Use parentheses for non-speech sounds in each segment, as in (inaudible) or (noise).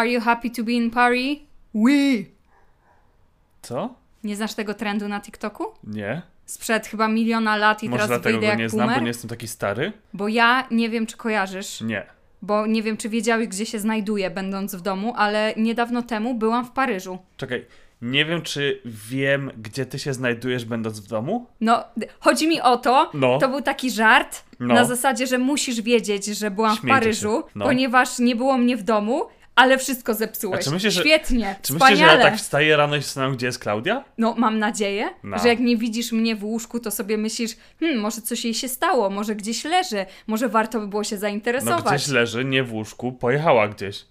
Are you happy to be in Paris? Oui. Co? Nie znasz tego trendu na TikToku? Nie? Sprzed chyba miliona lat i Może teraz dlatego wyjdę go jak nie znam, boomer? bo nie jestem taki stary? Bo ja nie wiem, czy kojarzysz, Nie. bo nie wiem, czy wiedziałeś, gdzie się znajduję, będąc w domu, ale niedawno temu byłam w Paryżu. Czekaj, nie wiem, czy wiem, gdzie ty się znajdujesz, będąc w domu? No, chodzi mi o to, No. to był taki żart No. na zasadzie, że musisz wiedzieć, że byłam w Śmiejcie Paryżu. No. ponieważ nie było mnie w domu, ale wszystko zepsułeś. Czy myślisz, że- Świetnie, Czy myślisz, że wspaniale. ja tak wstaję rano i zastanawiam, gdzie jest Klaudia? No, mam nadzieję, No. że jak nie widzisz mnie w łóżku, to sobie myślisz, hmm, może coś jej się stało, może gdzieś leży, może warto by było się No zainteresować. gdzieś leży, nie w łóżku, pojechała gdzieś.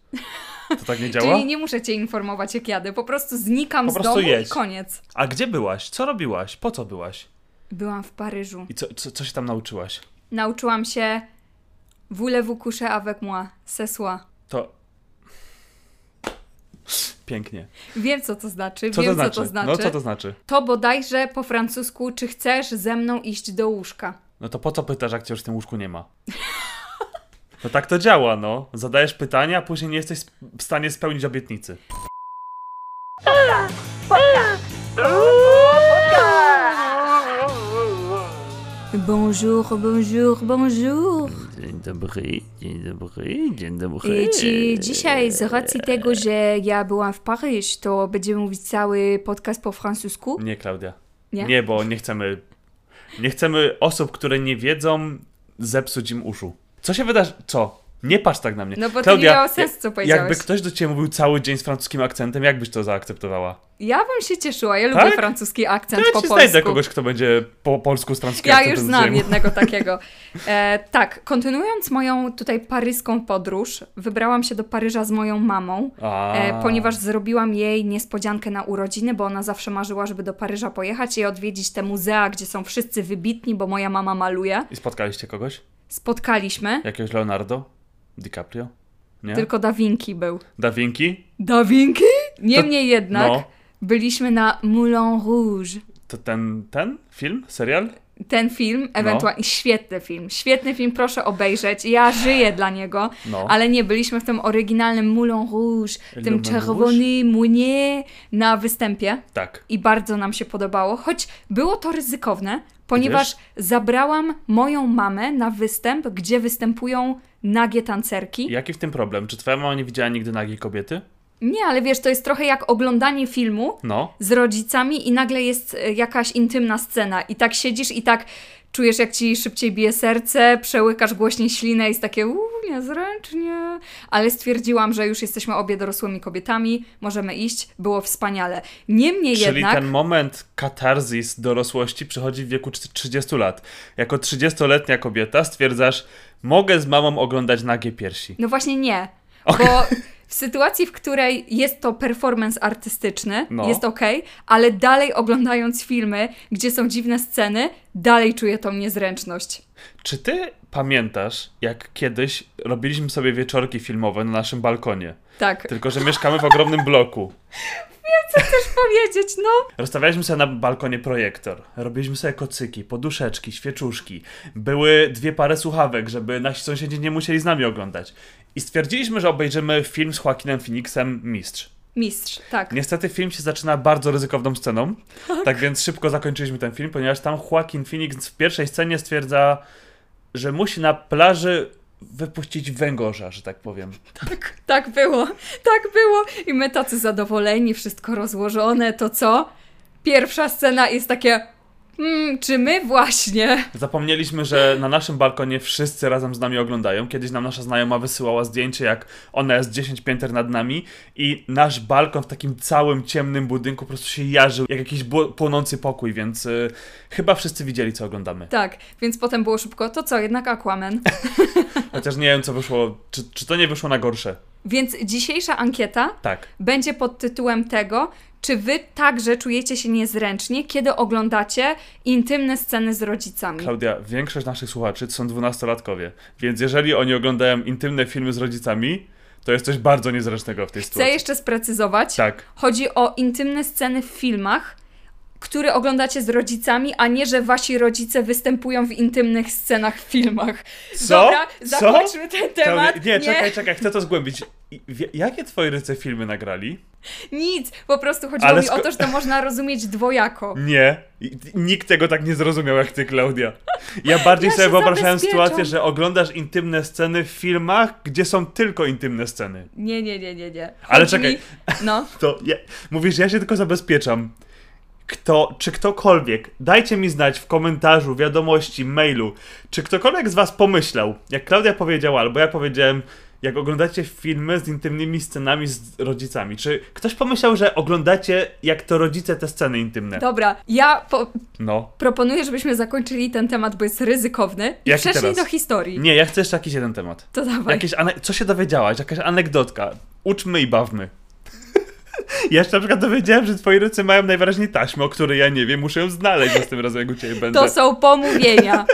To tak nie (laughs) działa? Czyli nie muszę cię informować, jak jadę, po prostu znikam Po z prostu domu jedź. i koniec. A gdzie byłaś? Co robiłaś? Po co byłaś? Byłam w Paryżu. I co, co, co się tam nauczyłaś? Nauczyłam się voulez-vous coucher avec moi, ce soir. To... Pięknie. Wiem, co to znaczy, Co wiem, to znaczy? co to znaczy. No co to znaczy? To bodajże po francusku, czy chcesz ze mną iść do łóżka? No to po co pytasz, jak cię już w tym łóżku nie ma? No tak to działa, no. Zadajesz pytania, a później nie jesteś w stanie spełnić obietnicy. Bonjour, bonjour, bonjour. Dzień dobry, dzień dobry, dzień dobry. I ci dzisiaj z racji tego, że ja byłam w Paryż, to będziemy mówić cały podcast po francusku? Nie, Klaudia. Nie? Nie, bo nie chcemy... Nie chcemy osób, które nie wiedzą, zepsuć im uszu. Co się wydarzy? Co? Nie patrz tak na mnie. No bo to Klaudia, nie miało sensu, co powiedziałeś. Jakby ktoś do ciebie mówił cały dzień z francuskim akcentem, jak byś to zaakceptowała? Ja bym się cieszyła, ja lubię Tak? francuski To akcent ja po polsku. znajdę kogoś, kto będzie po polsku z francuskim Ja już znam jednego (laughs) takiego. E, tak, kontynuując moją tutaj paryską podróż, wybrałam się do Paryża z moją mamą, e, ponieważ zrobiłam jej niespodziankę na urodziny, bo ona zawsze marzyła, żeby do Paryża pojechać i odwiedzić te muzea, gdzie są wszyscy wybitni, bo moja mama maluje. I spotkaliście kogoś? Spotkaliśmy, Jakiegoś Leonardo? DiCaprio? Nie? tylko Da Vinci był. Da Vinci? Da Vinci? Niemniej jednak No. byliśmy na Moulin Rouge. To ten, ten film? Serial? Ten film, No. ewentualnie świetny film, świetny film, proszę obejrzeć. Ja żyję dla niego, No. ale nie, byliśmy w tym oryginalnym Moulin Rouge, Le tym Moulin czerwony Mounier na występie Tak. i bardzo nam się podobało, choć było to ryzykowne, ponieważ zabrałam moją mamę na występ, gdzie występują nagie tancerki. Jaki w tym problem? Czy twoja mama nie widziała nigdy nagiej kobiety? Nie, ale wiesz, to jest trochę jak oglądanie filmu, No. z rodzicami i nagle jest e, jakaś intymna scena i tak siedzisz i tak czujesz jak ci szybciej bije serce, przełykasz głośniej ślinę i jest takie uuu, niezręcznie. Ale stwierdziłam, że już jesteśmy obie dorosłymi kobietami, możemy iść, było wspaniale. Niemniej Czyli jednak... ten moment katarzis dorosłości przychodzi w wieku 30 lat. Jako 30-letnia kobieta stwierdzasz, mogę z mamą oglądać nagie piersi. No właśnie nie, bo (laughs) w sytuacji, w której jest to performance artystyczny, No. jest okej, ale dalej oglądając filmy, gdzie są dziwne sceny, dalej czuję tą niezręczność. Czy ty pamiętasz, jak kiedyś robiliśmy sobie wieczorki filmowe na naszym balkonie? Tak, Tylko, że mieszkamy w ogromnym bloku. powiedzieć, no. Rozstawialiśmy sobie na balkonie projektor, robiliśmy sobie kocyki, poduszeczki, świeczuszki. Były dwie pary słuchawek, żeby nasi sąsiedzi nie musieli z nami oglądać. I stwierdziliśmy, że obejrzymy film z Joaquinem Phoenixem Mistrz. Mistrz, tak. Niestety film się zaczyna bardzo ryzykowną sceną, tak więc szybko zakończyliśmy ten film, ponieważ tam Joaquin Phoenix w pierwszej scenie stwierdza, że musi na plaży wypuścić węgorza, że tak powiem. Tak, tak było, tak było. I my tacy zadowoleni, wszystko rozłożone, to co? Pierwsza scena jest takie, hmm, czy my właśnie? Zapomnieliśmy, że na naszym balkonie wszyscy razem z nami oglądają. Kiedyś nam nasza znajoma wysyłała zdjęcie, jak ona jest 10 pięter nad nami i nasz balkon w takim całym ciemnym budynku po prostu się jarzył, jak jakiś płonący pokój, więc y, chyba wszyscy widzieli, co oglądamy. Tak, więc potem było szybko, to co, jednak Aquaman. (laughs) (laughs) Chociaż nie wiem, co wyszło, czy, czy to nie wyszło na gorsze. Więc dzisiejsza ankieta Tak. będzie pod tytułem tego, czy wy także czujecie się niezręcznie, kiedy oglądacie intymne sceny z rodzicami. Klaudia, większość naszych słuchaczy to są dwunastolatkowie, więc jeżeli oni oglądają intymne filmy z rodzicami, to jest coś bardzo niezręcznego w tej Chcę sytuacji. jeszcze sprecyzować. Tak. Chodzi o intymne sceny w filmach, który oglądacie z rodzicami, a nie, że wasi rodzice występują w intymnych scenach w filmach. Co? Dobra, Co? zakończmy ten temat. Klaudia, nie, czekaj, czekaj, chcę to zgłębić. Jakie twoi rodzice filmy nagrali? Nic, po prostu chodziło Ale mi o to, że to można rozumieć dwojako. Nie. Nikt tego tak nie zrozumiał jak ty, Klaudia. Ja bardziej Ja sobie wyobrażałem sytuację, że oglądasz intymne sceny w filmach, gdzie są tylko intymne sceny. Nie, nie, nie, nie, nie. Ale czekaj. Mi... No, (laughs) To ja, mówisz, ja się tylko zabezpieczam. Kto, czy ktokolwiek, dajcie mi znać w komentarzu, wiadomości, mailu, czy ktokolwiek z was pomyślał, jak Klaudia powiedziała, albo ja powiedziałem, jak oglądacie filmy z intymnymi scenami z rodzicami, czy ktoś pomyślał, że oglądacie jak to rodzice te sceny intymne? dobra. Ja. No. proponuję, żebyśmy zakończyli ten temat, bo jest ryzykowny i Jaki przeszli teraz? do historii. Nie, ja chcę jeszcze jakiś jeden temat. To dawaj. Jakieś ane- co się dowiedziałaś? Jakaś anegdotka. Uczmy i bawmy. Ja jeszcze na przykład dowiedziałem, że twoi rodzice mają najwyraźniej taśmę, o której ja nie wiem, muszę ją znaleźć następnym razem, jak u ciebie będę. To są pomówienia.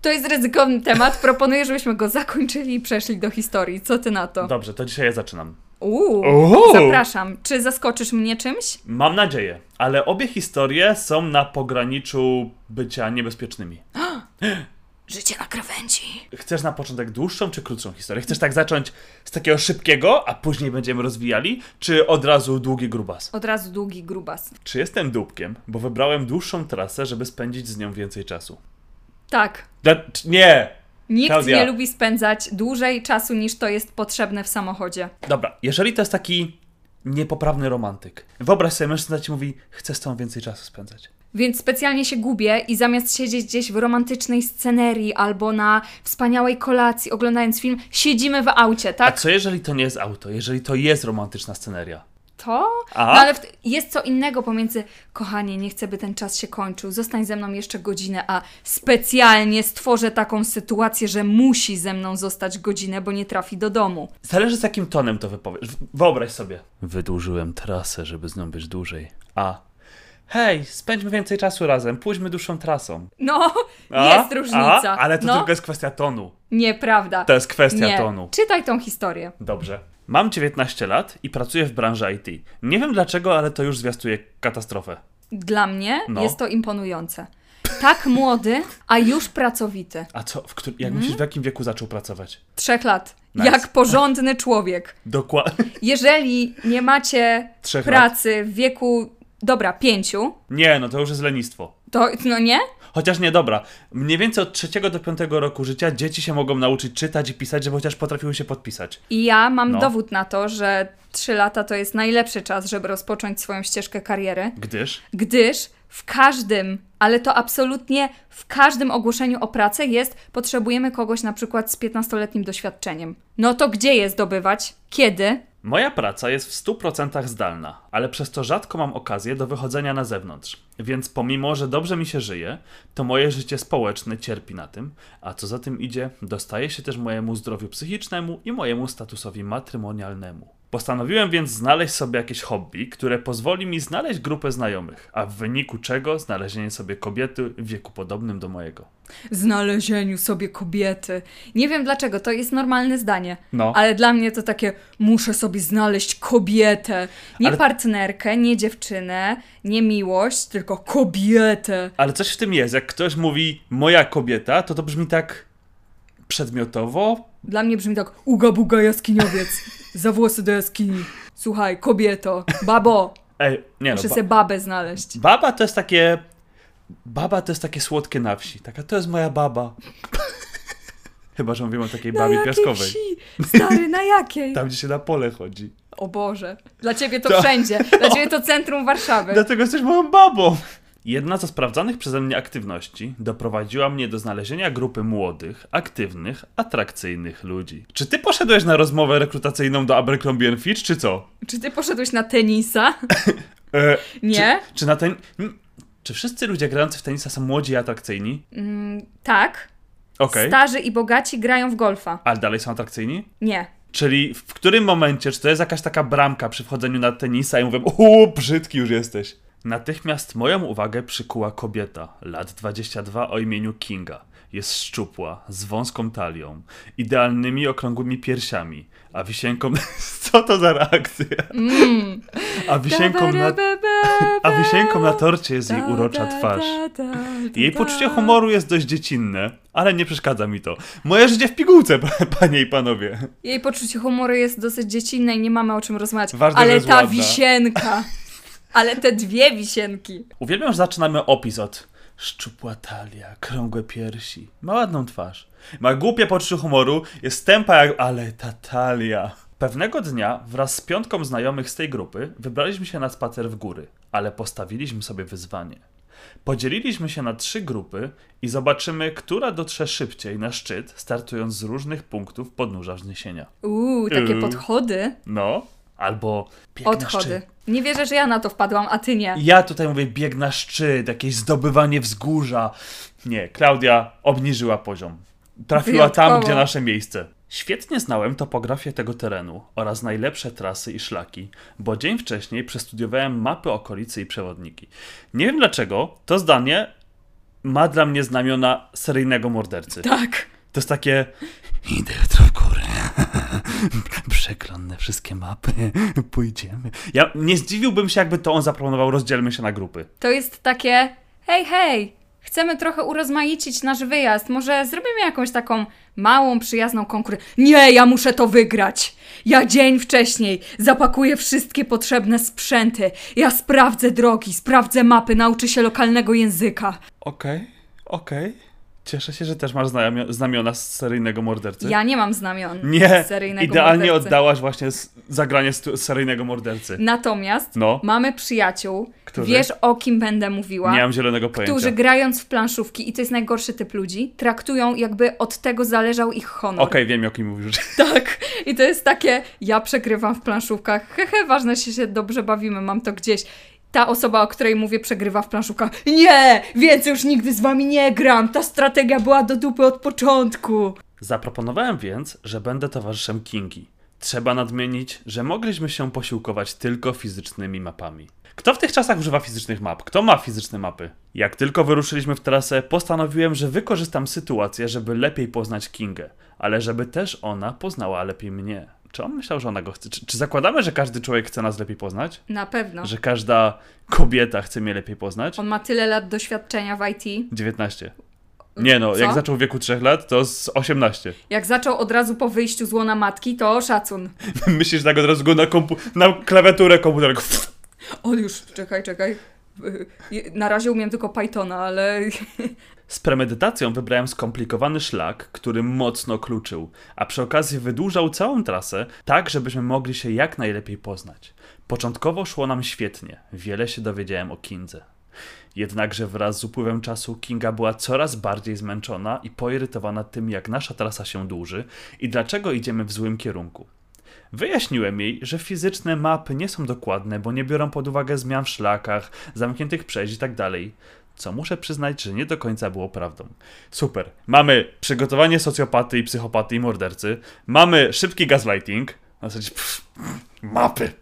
To jest ryzykowny temat. Proponuję, żebyśmy go zakończyli i przeszli do historii. Co ty na to? Dobrze, to dzisiaj ja zaczynam. Uuu, Uuu. zapraszam. Czy zaskoczysz mnie czymś? Mam nadzieję, ale obie historie są na pograniczu bycia niebezpiecznymi. (gasps) Życie na krawędzi. Chcesz na początek dłuższą czy krótszą historię? Chcesz tak zacząć z takiego szybkiego, a później będziemy rozwijali? Czy od razu długi grubas? Od razu długi grubas. Czy jestem dupkiem, bo wybrałem dłuższą trasę, żeby spędzić z nią więcej czasu? Tak. Czy- Nie! Nikt Klaudia. nie lubi spędzać dłużej czasu niż to jest potrzebne w samochodzie. Dobra, jeżeli to jest taki niepoprawny romantyk, wyobraź sobie, mężczyzna ci mówi, chcę z tą więcej czasu spędzać. Więc specjalnie się gubię i zamiast siedzieć gdzieś w romantycznej scenerii albo na wspaniałej kolacji oglądając film, siedzimy w aucie, A tak? co jeżeli to nie jest auto? Jeżeli to jest romantyczna sceneria? To? A? No ale jest co innego pomiędzy kochanie, nie chcę, by ten czas się kończył, zostań ze mną jeszcze godzinę, a specjalnie stworzę taką sytuację, że musi ze mną zostać godzinę, bo nie trafi do domu. Zależy z jakim tonem to wypowiesz. Wyobraź sobie. Wydłużyłem trasę, żeby z nią być dłużej. A. Hej, spędźmy więcej czasu razem, pójdźmy dłuższą trasą. No, A? jest różnica. A? Ale to no, tylko jest kwestia tonu. nieprawda. To jest kwestia nie. tonu. Czytaj tą historię. Dobrze. Mam 19 lat i pracuję w branży IT. Nie wiem dlaczego, ale to już zwiastuje katastrofę. Dla mnie No. jest to imponujące. Tak młody, a już pracowity. A co, w którym, Mhm. jak myślisz, w jakim wieku zaczął pracować? Trzech lat. Nice. Jak porządny człowiek. (laughs) Dokładnie. Jeżeli nie macie Trzech lat. pracy w wieku, dobra, pięciu, Nie, no to już jest lenistwo. to no nie? Chociaż nie, dobra. Mniej więcej od trzeciego do piątego roku życia dzieci się mogą nauczyć czytać i pisać, żeby chociaż potrafiły się podpisać. I ja mam No. dowód na to, że trzy lata to jest najlepszy czas, żeby rozpocząć swoją ścieżkę kariery, Gdyż gdyż w każdym, ale to absolutnie w każdym ogłoszeniu o pracę jest potrzebujemy kogoś na przykład z 15-letnim doświadczeniem. No to gdzie je zdobywać? Kiedy? Moja praca jest w 100% zdalna, ale przez to rzadko mam okazję do wychodzenia na zewnątrz. Więc pomimo, że dobrze mi się żyje, to moje życie społeczne cierpi na tym, a co za tym idzie, dostaje się też mojemu zdrowiu psychicznemu i mojemu statusowi matrymonialnemu. Postanowiłem więc znaleźć sobie jakieś hobby, które pozwoli mi znaleźć grupę znajomych, a w wyniku czego znalezienie sobie kobiety w wieku podobnym do mojego. Znalezieniu sobie kobiety. Nie wiem dlaczego, to jest normalne zdanie. No. Ale dla mnie to takie, muszę sobie znaleźć kobietę. Nie Ale- partnerkę, nie dziewczynę, nie miłość, tylko kobietę. Ale coś w tym jest, jak ktoś mówi moja kobieta, to to brzmi tak przedmiotowo, Dla mnie brzmi tak, uga buga jaskiniowiec, za włosy do jaskini. Słuchaj, kobieto, babo, Ej, nie no, muszę ba- sobie babę znaleźć. baba to jest takie... Baba to jest takie słodkie na wsi. Taka, to jest moja baba. (laughs) Chyba, że mówimy o takiej babie jakiej piaskowej. wsi? Stary, na jakiej? Tam, gdzie się na pole chodzi. O Boże, dla ciebie to To- wszędzie. Dla (laughs) ciebie to centrum Warszawy. Dlatego jesteś moją babą. Jedna ze sprawdzanych przeze mnie aktywności doprowadziła mnie do znalezienia grupy młodych, aktywnych, atrakcyjnych ludzi. Czy ty poszedłeś na rozmowę rekrutacyjną do Abercrombie Fitch, czy co? Czy ty poszedłeś na tenisa? (laughs) E, (laughs) Nie? Czy, czy na ten... Czy wszyscy ludzie grający w tenisa są młodzi i atrakcyjni? Mm, tak. Okej. Starzy i bogaci grają w golfa. Ale dalej są atrakcyjni? Nie. Czyli w którym momencie, czy to jest jakaś taka bramka przy wchodzeniu na tenisa i mówię, uuu, brzydki już jesteś. Natychmiast moją uwagę przykuła kobieta, lat 22 o imieniu Kinga. Jest szczupła, z wąską talią, idealnymi okrągłymi piersiami, a wisienką... (laughs) Co to za reakcja? Mm. A wisienką na... A wisienką na torcie jest jej urocza twarz. Jej poczucie humoru jest dość dziecinne, ale nie przeszkadza mi to. Moje życie w pigułce, panie i panowie. Jej poczucie humoru jest dosyć dziecinne i nie mamy o czym rozmawiać. Ważne, ale ta ładna. wisienka. Ale te dwie wisienki. Uwielbiam, że zaczynamy opis od szczupła talia, krągłe piersi, ma ładną twarz. Ma głupie poczucie humoru, jest tępa jak... ale ta talia. Pewnego dnia wraz z piątką znajomych z tej grupy wybraliśmy się na spacer w góry, ale postawiliśmy sobie wyzwanie. Podzieliliśmy się na trzy grupy i zobaczymy, która dotrze szybciej na szczyt, startując z różnych punktów podnóża wzniesienia. Uuu, takie Uuu. podchody. No, albo bieg na Odchody. szczyt. Nie wierzę, że ja na to wpadłam, a ty nie. Ja tutaj mówię bieg na szczyt, jakieś zdobywanie wzgórza. Nie, Klaudia obniżyła poziom. Trafiła tam, Wyjątkowo. gdzie nasze miejsce. Świetnie znałem topografię tego terenu oraz najlepsze trasy i szlaki, bo dzień wcześniej przestudiowałem mapy okolicy i przewodniki. Nie wiem dlaczego, to zdanie ma dla mnie znamiona seryjnego mordercy. Tak. To jest takie. Idę w górę. (laughs) Przeglądnę wszystkie mapy. Pójdziemy. Ja nie zdziwiłbym się, jakby to on zaproponował, rozdzielmy się na grupy. To jest takie, hej, hej, chcemy trochę urozmaicić nasz wyjazd. Może zrobimy jakąś taką małą, przyjazną konkurencję. Nie, ja muszę to wygrać. Ja dzień wcześniej zapakuję wszystkie potrzebne sprzęty. Ja sprawdzę drogi, sprawdzę mapy, nauczę się lokalnego języka. Okej, okej. Cieszę się, że też masz znamio- znamiona z seryjnego mordercy. Ja nie mam znamion Nie, seryjnego idealnie mordercy. oddałaś właśnie zagranie stu- seryjnego mordercy. Natomiast No. mamy przyjaciół, Którzy? wiesz o kim będę mówiła. Nie mam zielonego pojęcia. którzy grając w planszówki, i to jest najgorszy typ ludzi, traktują jakby od tego zależał ich honor. Okej, wiem o kim mówisz. (laughs) Tak. I to jest takie, ja przegrywam w planszówkach, hehe, ważne, że się dobrze bawimy, mam to gdzieś. Ta osoba, o której mówię, przegrywa w planszówkach. Nie! Więcej już nigdy z wami nie gram! Ta strategia była do dupy od początku! Zaproponowałem więc, że będę towarzyszem Kingi. Trzeba nadmienić, że mogliśmy się posiłkować tylko fizycznymi mapami. Kto w tych czasach używa fizycznych map? Kto ma fizyczne mapy? Jak tylko wyruszyliśmy w trasę, postanowiłem, że wykorzystam sytuację, żeby lepiej poznać Kingę, ale żeby też ona poznała lepiej mnie. Czy on myślał, że ona go chce? Czy, czy zakładamy, że każdy człowiek chce nas lepiej poznać? Na pewno. Że każda kobieta chce mnie lepiej poznać? On ma tyle lat doświadczenia w IT. 19. Nie no, Co? jak zaczął w wieku 3 lat, to z 18. Jak zaczął od razu po wyjściu z łona matki, to szacun. (laughs) Myślisz tak od razu go na, kompu- na klawiaturę komputera. O już, czekaj, czekaj. Y, Na razie umiem tylko Pythona, ale Z premedytacją wybrałem skomplikowany szlak, który mocno kluczył, a przy okazji wydłużał całą trasę, tak żebyśmy mogli się jak najlepiej poznać. Początkowo szło nam świetnie, wiele się dowiedziałem o Kindze. Jednakże wraz z upływem czasu Kinga była coraz bardziej zmęczona i poirytowana tym, jak nasza trasa się dłuży i dlaczego idziemy w złym kierunku. Wyjaśniłem jej, że fizyczne mapy nie są dokładne, bo nie biorą pod uwagę zmian w szlakach, zamkniętych przejść i tak. Co muszę przyznać, że nie do końca było prawdą. Super. Mamy przygotowanie socjopaty i psychopaty i mordercy. Mamy szybki gaslighting. Na zasadzie, pff, mapy.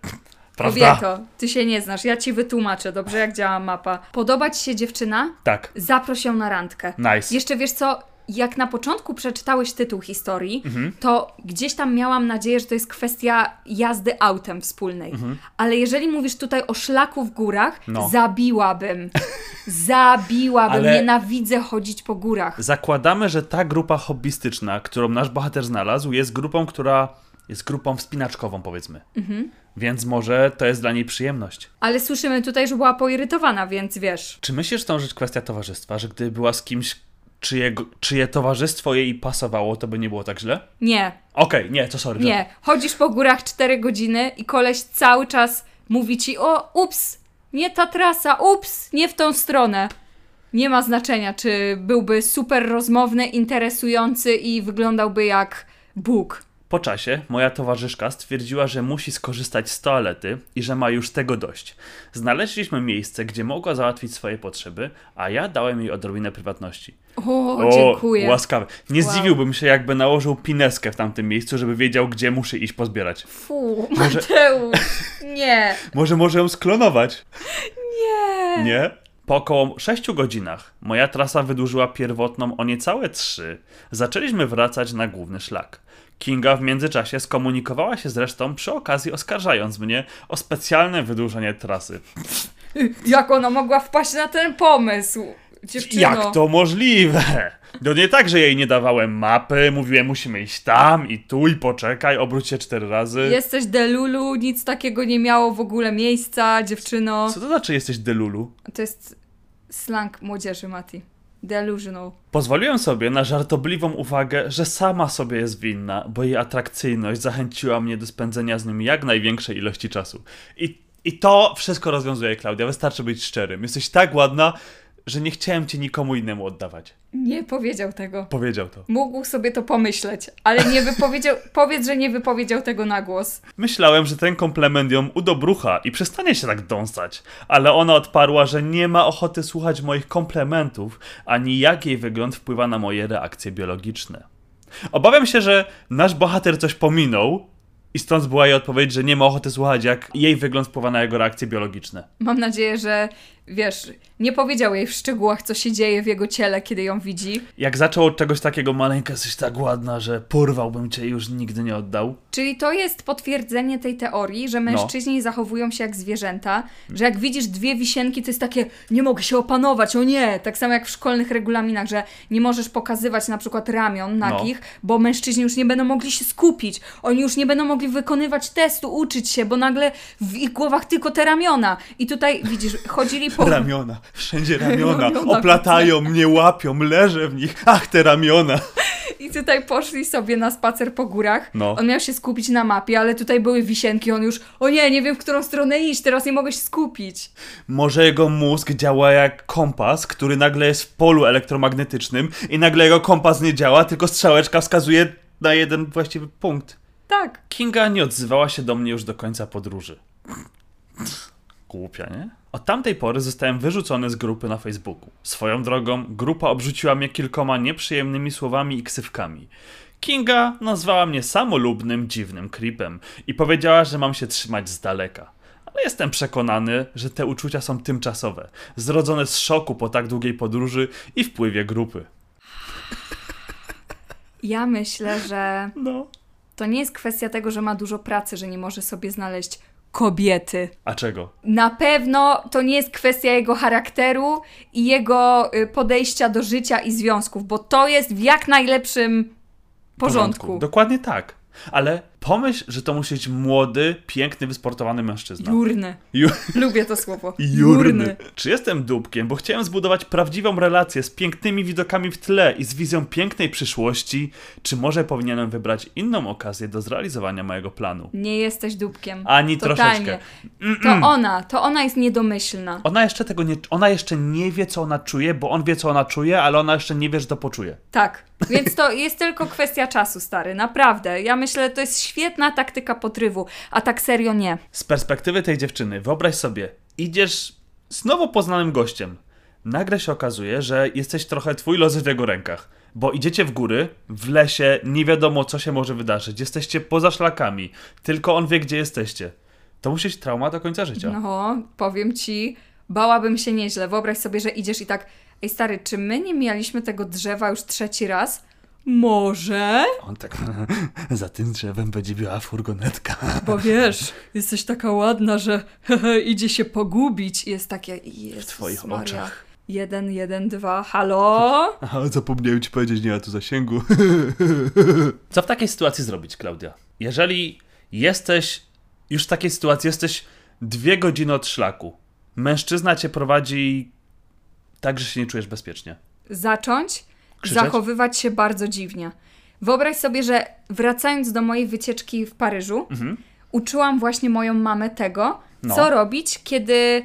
Prawda? Kobieto, ty się nie znasz, ja ci wytłumaczę, dobrze, jak działa mapa. Podoba ci się dziewczyna? Tak. Zaproś ją na randkę. Nice. Jeszcze wiesz co, jak na początku przeczytałeś tytuł historii, Mhm. to gdzieś tam miałam nadzieję, że to jest kwestia jazdy autem wspólnej. Ale jeżeli mówisz tutaj o szlaku w górach, Mhm. No. zabiłabym. (laughs) Zabiłabym. Ale- Nienawidzę chodzić po górach. Zakładamy, że ta grupa hobbystyczna, którą nasz bohater znalazł, jest grupą, która jest grupą wspinaczkową, powiedzmy. Mhm. Więc może to jest dla niej przyjemność. Ale słyszymy tutaj, że była poirytowana, więc wiesz. Czy myślisz, że to rzecz kwestia towarzystwa, że gdy była z kimś, czyjego, czyje towarzystwo jej pasowało, to by nie było tak źle? Nie, Okej, nie, to sorry. Nie, chodzisz po górach 4 godziny i koleś cały czas mówi ci: O, ups, nie ta trasa, ups, nie w tą stronę. Nie ma znaczenia, czy byłby super rozmowny, interesujący i wyglądałby jak Bóg. Po czasie moja towarzyszka stwierdziła, że musi skorzystać z toalety i że ma już tego dość. Znaleźliśmy miejsce, gdzie mogła załatwić swoje potrzeby, a ja dałem jej odrobinę prywatności. O, dziękuję. łaskawe. Nie Wow. zdziwiłbym się, jakby nałożył pineskę w tamtym miejscu, żeby wiedział, gdzie muszę iść pozbierać. Fu, Może- Mateusz, nie. (laughs) Może może ją sklonować? Nie. Nie? Po około 6 godzinach moja trasa wydłużyła pierwotną o niecałe 3. Zaczęliśmy wracać na główny szlak. Kinga w międzyczasie skomunikowała się zresztą przy okazji oskarżając mnie o specjalne wydłużenie trasy. Jak ona mogła wpaść na ten pomysł? Dziewczyno. Jak to możliwe? To nie tak, że jej nie dawałem mapy, mówiłem musimy iść tam i tu i poczekaj, obróć się cztery razy. Jesteś delulu, nic takiego nie miało w ogóle miejsca, dziewczyno. Co to znaczy jesteś delulu? To jest slang młodzieży, Mati. Delusional. Pozwoliłem sobie na żartobliwą uwagę, że sama sobie jest winna, bo jej atrakcyjność zachęciła mnie do spędzenia z nim jak największej ilości czasu. I, i to wszystko rozwiązuje Klaudia, wystarczy być szczerym. Jesteś tak ładna, że nie chciałem cię nikomu innemu oddawać. Nie powiedział tego. Powiedział to. Mógł sobie to pomyśleć, ale nie wypowiedział. (laughs) powiedz, że nie wypowiedział tego na głos. Myślałem, że ten komplement ją udobrucha i przestanie się tak dąsać, ale ona odparła, że nie ma ochoty słuchać moich komplementów, ani jak jej wygląd wpływa na moje reakcje biologiczne. Obawiam się, że nasz bohater coś pominął i stąd była jej odpowiedź, że nie ma ochoty słuchać, jak jej wygląd wpływa na jego reakcje biologiczne. Mam nadzieję, że wiesz, nie powiedział jej w szczegółach, co się dzieje w jego ciele, kiedy ją widzi. Jak zaczął od czegoś takiego, maleńka, jesteś tak ładna, że porwałbym cię i już nigdy nie oddał. Czyli to jest potwierdzenie tej teorii, że mężczyźni zachowują się jak zwierzęta, że jak widzisz dwie wisienki, to jest takie, nie mogę się opanować, o nie! Tak samo jak w szkolnych regulaminach, że nie możesz pokazywać na przykład ramion nagich, bo mężczyźni już nie będą mogli się skupić, oni już nie będą mogli wykonywać testu, uczyć się, bo nagle w ich głowach tylko te ramiona. I tutaj widzisz, chodzili po... Ramiona, wszędzie ramiona, Ramiona, oplatają mnie, łapią, leżę w nich, ach te ramiona. I tutaj poszli sobie na spacer po górach. No. On miał się skupić na mapie, ale tutaj były wisienki. On już, o nie, nie wiem w którą stronę iść, teraz nie mogę się skupić. Może jego mózg działa jak kompas, który nagle jest w polu elektromagnetycznym i nagle jego kompas nie działa, tylko strzałeczka wskazuje na jeden właściwy punkt. Tak. Kinga nie odzywała się do mnie już do końca podróży. Głupia, nie? Od tamtej pory zostałem wyrzucony z grupy na Facebooku. Swoją drogą, grupa obrzuciła mnie kilkoma nieprzyjemnymi słowami i ksywkami. Kinga nazwała mnie samolubnym, dziwnym creepem i powiedziała, że mam się trzymać z daleka. Ale jestem przekonany, że te uczucia są tymczasowe, zrodzone z szoku po tak długiej podróży i wpływie grupy. Ja myślę, że No. to nie jest kwestia tego, że ma dużo pracy, że nie może sobie znaleźć kobiety. A czego? Na pewno to nie jest kwestia jego charakteru i jego y, podejścia do życia i związków, bo to jest w jak najlepszym porządku. Dokładnie tak. Ale pomyśl, że to musi być młody, piękny, wysportowany mężczyzna. Jurny. Ju- Lubię to słowo. (laughs) Jurny. Czy jestem dupkiem, bo chciałem zbudować prawdziwą relację z pięknymi widokami w tle i z wizją pięknej przyszłości? Czy może powinienem wybrać inną okazję do zrealizowania mojego planu? Nie jesteś dupkiem. Ani Totalnie. troszeczkę. To ona, to ona jest niedomyślna. Ona jeszcze tego nie, ona jeszcze nie wie, co ona czuje, bo on wie, co ona czuje, ale ona jeszcze nie wie, że to poczuje. Tak, więc to jest tylko kwestia czasu, stary, naprawdę. Ja myślę, to jest świetna taktyka potrywu, a tak serio nie. Z perspektywy tej dziewczyny, wyobraź sobie, idziesz z nowo poznanym gościem. Nagle się okazuje, że jesteś trochę twój los w jego rękach. Bo idziecie w góry, w lesie, nie wiadomo co się może wydarzyć. Jesteście poza szlakami, tylko on wie, gdzie jesteście. To musi być trauma do końca życia. No, powiem ci, bałabym się nieźle. Wyobraź sobie, że idziesz i tak, ej stary, czy my nie mieliśmy tego drzewa już trzeci raz? Może? On tak, (laughs) za tym drzewem będzie biała furgonetka. (laughs) Bo wiesz, jesteś taka ładna, że (laughs) idzie się pogubić. I jest takie, Jezus W twoich Maria. oczach. Jeden, jeden, dwa, halo? Aha, zapomniałem ci powiedzieć, nie ma tu zasięgu. Co w takiej sytuacji zrobić, Klaudia? Jeżeli jesteś już w takiej sytuacji, jesteś dwie godziny od szlaku. Mężczyzna cię prowadzi tak, że się nie czujesz bezpiecznie. Zacząć Krzyczeć? zachowywać się bardzo dziwnie. Wyobraź sobie, że wracając do mojej wycieczki w Paryżu, uczyłam właśnie moją mamę tego, Mhm. No. co robić, kiedy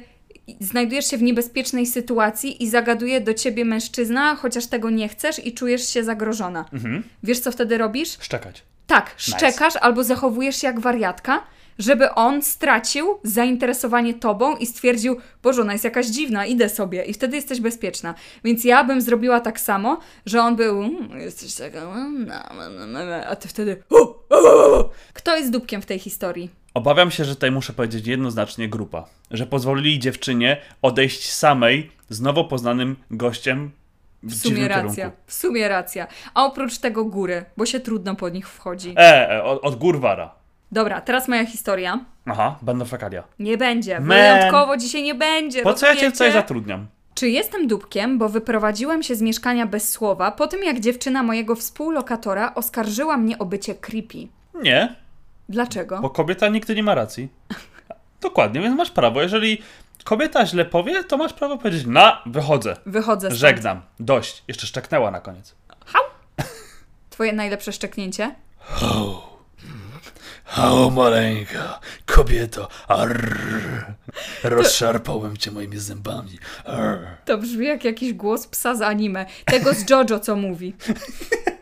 znajdujesz się w niebezpiecznej sytuacji i zagaduje do ciebie mężczyzna, chociaż tego nie chcesz i czujesz się zagrożona. Mhm. Wiesz, co wtedy robisz? Szczekać. Tak, szczekasz albo zachowujesz się jak wariatka, żeby on stracił zainteresowanie tobą i stwierdził, Boże, ona jest jakaś dziwna, idę sobie i wtedy jesteś bezpieczna. Więc ja bym zrobiła tak samo, że on był, "Mm, jesteś taka, a ty wtedy, kto jest dupkiem w tej historii? Obawiam się, że tutaj muszę powiedzieć jednoznacznie grupa. Że pozwolili dziewczynie odejść samej z nowo poznanym gościem w, W sumie racja, kierunku. w sumie racja. A oprócz tego góry, bo się trudno po nich wchodzi. E, e od, od gór wara. Dobra, teraz moja historia. Aha, będą fekalia. Nie będzie. Man. Wyjątkowo dzisiaj nie będzie. Po co ja cię rozumiecie? tutaj zatrudniam? Czy jestem dupkiem, bo wyprowadziłem się z mieszkania bez słowa po tym, jak dziewczyna mojego współlokatora oskarżyła mnie o bycie creepy? Nie, Dlaczego? bo kobieta nigdy nie ma racji. (laughs) Dokładnie, więc masz prawo. Jeżeli kobieta źle powie, to masz prawo powiedzieć, na, wychodzę, Wychodzę stąd. żegnam, dość. Jeszcze szczeknęła na koniec. Twoje najlepsze szczeknięcie? O, maleńka, kobieto, arr, rozszarpałem cię moimi zębami. Arr. To brzmi jak jakiś głos psa z anime. Tego z Jojo, co mówi. (laughs)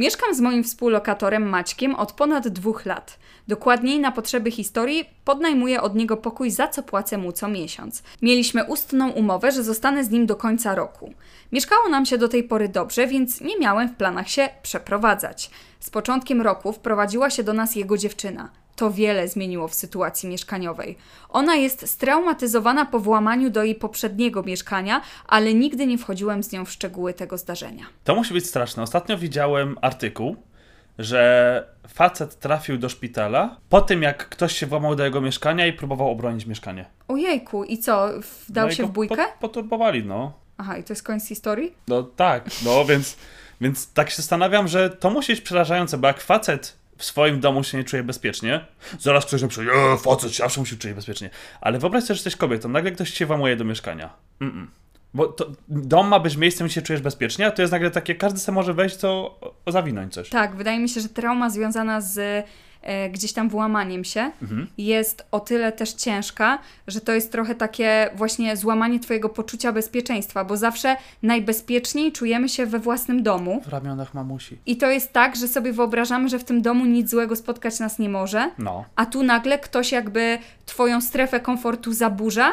Mieszkam z moim współlokatorem Maćkiem od ponad dwóch lat. Dokładniej na potrzeby historii podnajmuję od niego pokój, za co płacę mu co miesiąc. Mieliśmy ustną umowę, że zostanę z nim do końca roku. Mieszkało nam się do tej pory dobrze, więc nie miałem w planach się przeprowadzać. Z początkiem roku wprowadziła się do nas jego dziewczyna. To wiele zmieniło w sytuacji mieszkaniowej. Ona jest straumatyzowana po włamaniu do jej poprzedniego mieszkania, ale nigdy nie wchodziłem z nią w szczegóły tego zdarzenia. To musi być straszne. Ostatnio widziałem artykuł, że facet trafił do szpitala po tym, jak ktoś się włamał do jego mieszkania i próbował obronić mieszkanie. Ojejku, i co, wdał No się w bójkę? Po, poturbowali, no. Aha, i to jest koniec historii? No tak, no więc, więc tak się zastanawiam, że to musi być przerażające, bo jak facet w swoim domu się nie czuje bezpiecznie, zaraz ktoś napisze, e, facet zawsze musi czuć bezpiecznie. Ale wyobraź sobie, że jesteś kobietą, nagle ktoś cię włamuje do mieszkania. Mm-mm. Bo to, dom ma być miejscem, gdzie się czujesz bezpiecznie, a to jest nagle takie, każdy sobie może wejść, to zawinąć coś. Tak, wydaje mi się, że trauma związana z gdzieś tam włamaniem się Mhm. jest o tyle też ciężka, że to jest trochę takie właśnie złamanie twojego poczucia bezpieczeństwa, bo zawsze najbezpieczniej czujemy się we własnym domu. W ramionach mamusi. I to jest tak, że sobie wyobrażamy, że w tym domu nic złego spotkać nas nie może, No. a tu nagle ktoś jakby twoją strefę komfortu zaburza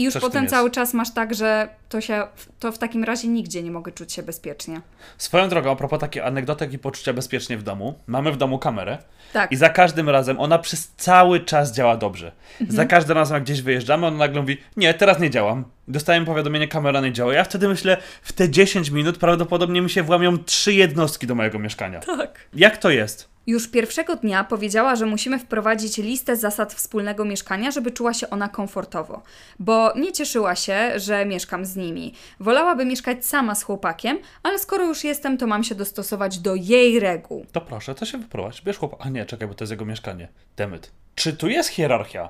i już Coś potem cały czas masz tak, że to się, to w takim razie nigdzie nie mogę czuć się bezpiecznie. Swoją drogą, a propos takiej anegdotek i poczucia bezpiecznie w domu, mamy w domu kamerę Tak. i za każdym razem ona przez cały czas działa dobrze. Mhm. Za każdym razem, jak gdzieś wyjeżdżamy, ona nagle mówi, nie, teraz nie działam. Dostajemy powiadomienie, kamera nie działa. Ja wtedy myślę, w te 10 minut prawdopodobnie mi się włamią trzy jednostki do mojego mieszkania. Tak. Jak to jest? Już pierwszego dnia powiedziała, że musimy wprowadzić listę zasad wspólnego mieszkania, żeby czuła się ona komfortowo, bo nie cieszyła się, że mieszkam z nimi. Wolałaby mieszkać sama z chłopakiem, ale skoro już jestem, to mam się dostosować do jej reguł. To proszę, to się wyprowadź. Bierz chłopa. A nie, czekaj, bo to jest jego mieszkanie. Demyt. Czy tu jest hierarchia?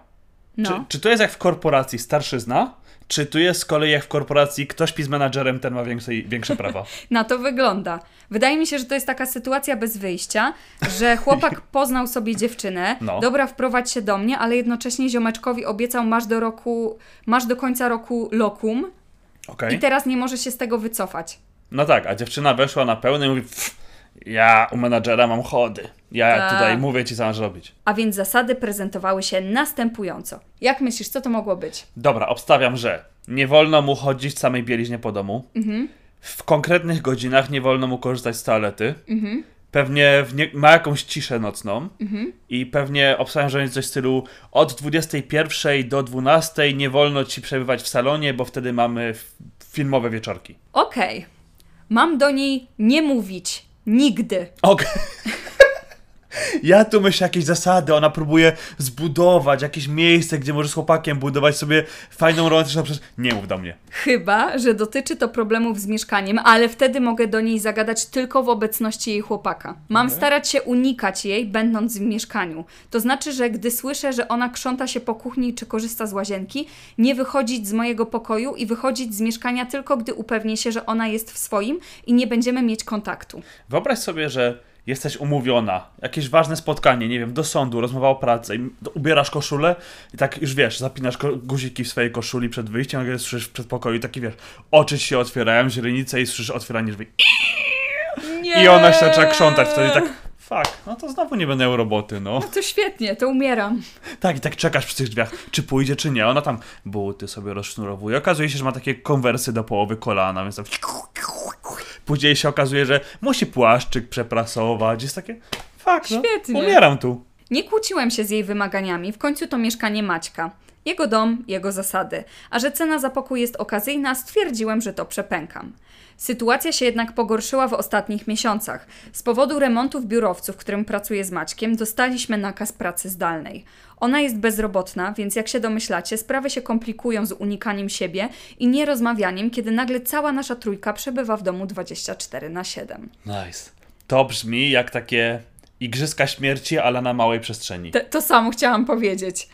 No. Czy, czy to jest jak w korporacji starszyzna? Czy tu jest z kolei jak w korporacji ktoś pi z menadżerem, ten ma większe, większe prawa? (laughs) Na to wygląda. Wydaje mi się, że to jest taka sytuacja bez wyjścia, że chłopak (laughs) poznał sobie dziewczynę, No. dobra, wprowadź się do mnie, ale jednocześnie ziomeczkowi obiecał, masz do roku, masz do końca roku lokum Okej. i teraz nie może się z tego wycofać. No tak, a dziewczyna weszła na pełny i mówi, "Pff, ja u menadżera mam chody. Ja Tak. tutaj mówię ci, co masz robić. A więc zasady prezentowały się następująco. Jak myślisz, co to mogło być? Dobra, obstawiam, że nie wolno mu chodzić w samej bieliźnie po domu. Mhm. W konkretnych godzinach nie wolno mu korzystać z toalety. Pewnie w nie- ma jakąś ciszę nocną. I pewnie obstawiam, że będzie coś w stylu od 21 do 12 nie wolno ci przebywać w salonie, bo wtedy mamy f- filmowe wieczorki. Okej. Mam do niej nie mówić. Nigdy. Okej. (laughs) Ja tu myślę jakieś zasady, ona próbuje zbudować jakieś miejsce, gdzie może z chłopakiem budować sobie fajną romantyczną przestrzeń. Nie mów do mnie. Chyba, że dotyczy to problemów z mieszkaniem, ale wtedy mogę do niej zagadać tylko w obecności jej chłopaka. Mam starać się unikać jej, będąc w mieszkaniu. To znaczy, że gdy słyszę, że ona krząta się po kuchni czy korzysta z łazienki, nie wychodzić z mojego pokoju i wychodzić z mieszkania tylko gdy upewnię się, że ona jest w swoim i nie będziemy mieć kontaktu. Wyobraź sobie, że jesteś umówiona, jakieś ważne spotkanie, nie wiem, do sądu, rozmowa o pracy, i ubierasz koszulę i tak już wiesz, zapinasz guziki w swojej koszuli przed wyjściem, nagle słyszysz w przedpokoju i taki wiesz, oczy się otwierają, źrenice i słyszysz otwieranie drzwi. Nie! I ona się zaczyna krzątać wtedy tak, fuck, no to znowu nie będę miał roboty, no. No to świetnie, to umieram. Tak, i tak czekasz przy tych drzwiach, czy pójdzie, czy nie. Ona tam buty sobie rozsznurowuje. Okazuje się, że ma takie konwersy do połowy kolana, więc tam... Później się okazuje, że musi płaszczyk przeprasować. Jest takie, fuck, no, Świetnie. umieram tu. Nie kłóciłem się z jej wymaganiami, w końcu to mieszkanie Maćka. Jego dom, jego zasady. A że cena za pokój jest okazyjna, stwierdziłem, że to przepękam. Sytuacja się jednak pogorszyła w ostatnich miesiącach. Z powodu remontów biurowców, w którym pracuję z Maćkiem, dostaliśmy nakaz pracy zdalnej. Ona jest bezrobotna, więc jak się domyślacie, sprawy się komplikują z unikaniem siebie i nierozmawianiem, kiedy nagle cała nasza trójka przebywa w domu 24 na 7. Nice. To brzmi jak takie igrzyska śmierci, ale na małej przestrzeni. Te, to samo chciałam powiedzieć.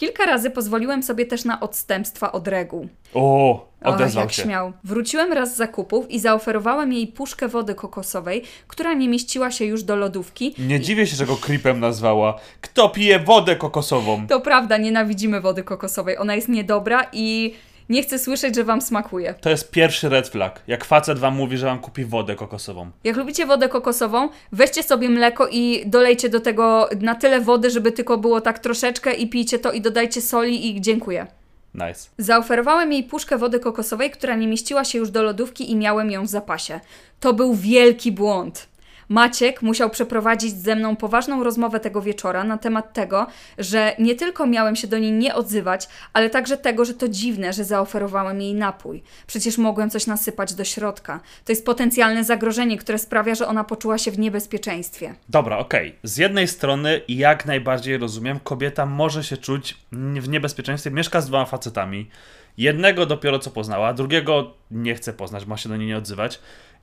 Kilka razy pozwoliłem sobie też na odstępstwa od reguł. O, odezwał jak się. śmiał. Wróciłem raz z zakupów i zaoferowałem jej puszkę wody kokosowej, która nie mieściła się już do lodówki. Nie dziwię się, że go creepem nazwała. Kto pije wodę kokosową? To prawda, nienawidzimy wody kokosowej. Ona jest niedobra i nie chcę słyszeć, że wam smakuje. To jest pierwszy red flag. Jak facet wam mówi, że wam kupi wodę kokosową. Jak lubicie wodę kokosową, weźcie sobie mleko i dolejcie do tego na tyle wody, żeby tylko było tak troszeczkę i pijcie to i dodajcie soli i dziękuję. Nice. Zaoferowałem jej puszkę wody kokosowej, która nie mieściła się już do lodówki i miałem ją w zapasie. To był wielki błąd. Maciek musiał przeprowadzić ze mną poważną rozmowę tego wieczora na temat tego, że nie tylko miałem się do niej nie odzywać, ale także tego, że to dziwne, że zaoferowałem jej napój. Przecież mogłem coś nasypać do środka. To jest potencjalne zagrożenie, które sprawia, że ona poczuła się w niebezpieczeństwie. Dobra, okej. Z jednej strony, jak najbardziej rozumiem, kobieta może się czuć w niebezpieczeństwie. Mieszka z dwoma facetami. Jednego dopiero co poznała, drugiego nie chce poznać, ma się do niej nie odzywać.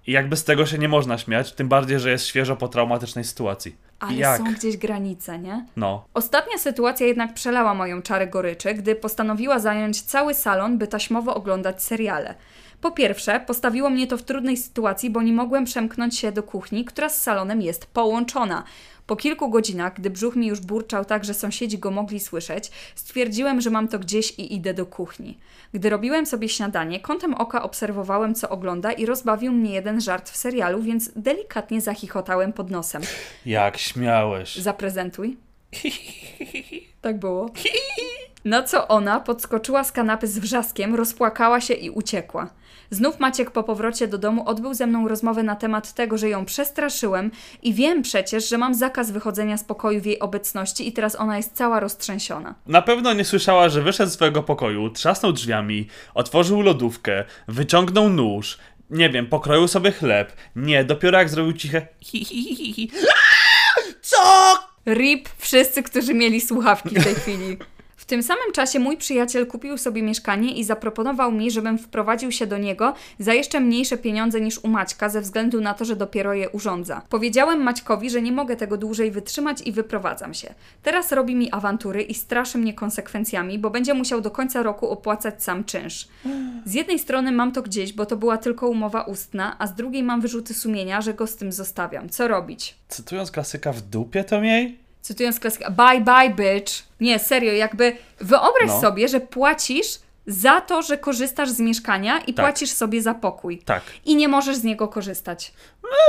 I jakby z tego się nie można śmiać, tym bardziej, że jest świeżo po traumatycznej sytuacji. Ale jak? są gdzieś granice, nie? No. Ostatnia sytuacja jednak przelała moją czarę goryczy, gdy postanowiła zająć cały salon, by taśmowo oglądać seriale. Po pierwsze, postawiło mnie to w trudnej sytuacji, bo nie mogłem przemknąć się do kuchni, która z salonem jest połączona. Po kilku godzinach, gdy brzuch mi już burczał tak, że sąsiedzi go mogli słyszeć, stwierdziłem, że mam to gdzieś i idę do kuchni. Gdy robiłem sobie śniadanie, kątem oka obserwowałem, co ogląda i rozbawił mnie jeden żart w serialu, więc delikatnie zachichotałem pod nosem. Jak śmiałeś. Zaprezentuj. (laughs) Tak było. Na co ona podskoczyła z kanapy z wrzaskiem, rozpłakała się i uciekła. Znów Maciek po powrocie do domu odbył ze mną rozmowę na temat tego, że ją przestraszyłem i wiem przecież, że mam zakaz wychodzenia z pokoju w jej obecności i teraz ona jest cała roztrzęsiona. Na pewno nie słyszała, że wyszedł z swojego pokoju, trzasnął drzwiami, otworzył lodówkę, wyciągnął nóż, nie wiem, pokroił sobie chleb. Nie, dopiero jak zrobił ciche hi, hi, hi, hi. (laughs) Co? RIP wszyscy, którzy mieli słuchawki w tej chwili. Tym samym czasie mój przyjaciel kupił sobie mieszkanie i zaproponował mi, żebym wprowadził się do niego za jeszcze mniejsze pieniądze niż u Maćka, ze względu na to, że dopiero je urządza. Powiedziałem Maćkowi, że nie mogę tego dłużej wytrzymać i wyprowadzam się. Teraz robi mi awantury i straszy mnie konsekwencjami, bo będzie musiał do końca roku opłacać sam czynsz. Z jednej strony mam to gdzieś, bo to była tylko umowa ustna, a z drugiej mam wyrzuty sumienia, że go z tym zostawiam. Co robić? Cytując klasyka w dupie to miej? Cytując klasyka, bye bye bitch. Nie, serio, jakby wyobraź No. sobie, że płacisz za to, że korzystasz z mieszkania i Tak. płacisz sobie za pokój. Tak. I nie możesz z niego korzystać.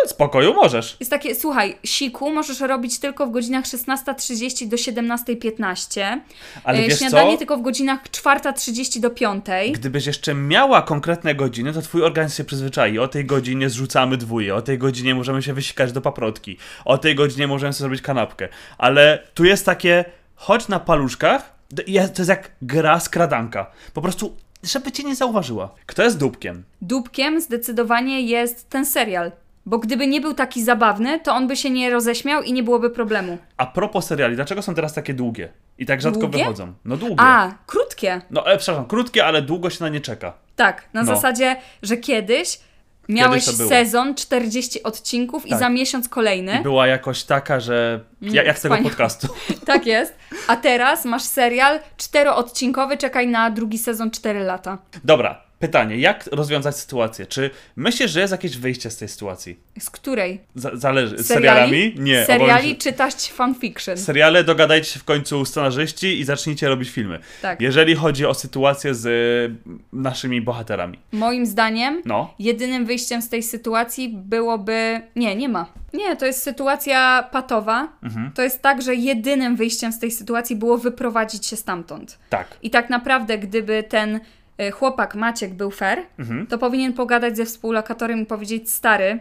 Z pokoju możesz. Jest takie, słuchaj, siku możesz robić tylko w godzinach 16.30 do 17.15. Ale E, wiesz Śniadanie co? tylko w godzinach 4.30 do 5.00. Gdybyś jeszcze miała konkretne godziny, to twój organizm się przyzwyczai. O tej godzinie zrzucamy dwóje, o tej godzinie możemy się wysikać do paprotki, o tej godzinie możemy sobie zrobić kanapkę. Ale tu jest takie, chodź na paluszkach, to jest jak gra skradanka. Po prostu, żeby cię nie zauważyła. Kto jest dupkiem? Dupkiem zdecydowanie jest ten serial. Bo gdyby nie był taki zabawny, to on by się nie roześmiał i nie byłoby problemu. A propos seriali, dlaczego są teraz takie długie? I tak rzadko Długie? wychodzą? No długie. A, krótkie. No, e, przepraszam, krótkie, ale długo się na nie czeka. Tak, na No. zasadzie, że kiedyś miałeś sezon 40 odcinków i Tak. za miesiąc kolejny. I była jakoś taka, że. Ja, jak z tego wspaniale. podcastu. (laughs) Tak jest. A teraz masz serial czteroodcinkowy, czekaj na drugi sezon 4 lata. Dobra, pytanie, jak rozwiązać sytuację? Czy myślisz, że jest jakieś wyjście z tej sytuacji? Z której? Z- zależy. Z serialami? Nie. Seriali się- czytać fanfiction. Seriale dogadajcie się w końcu scenarzyści i zacznijcie robić filmy. Tak. Jeżeli chodzi o sytuację z y, naszymi bohaterami. Moim zdaniem No. jedynym wyjściem z tej sytuacji byłoby... Nie, nie ma. Nie, to jest sytuacja patowa. Mhm. To jest tak, że jedynym wyjściem z tej sytuacji było wyprowadzić się stamtąd. Tak. I tak naprawdę, gdyby ten chłopak Maciek był fair, Mhm. to powinien pogadać ze współlokatorem i powiedzieć: Stary,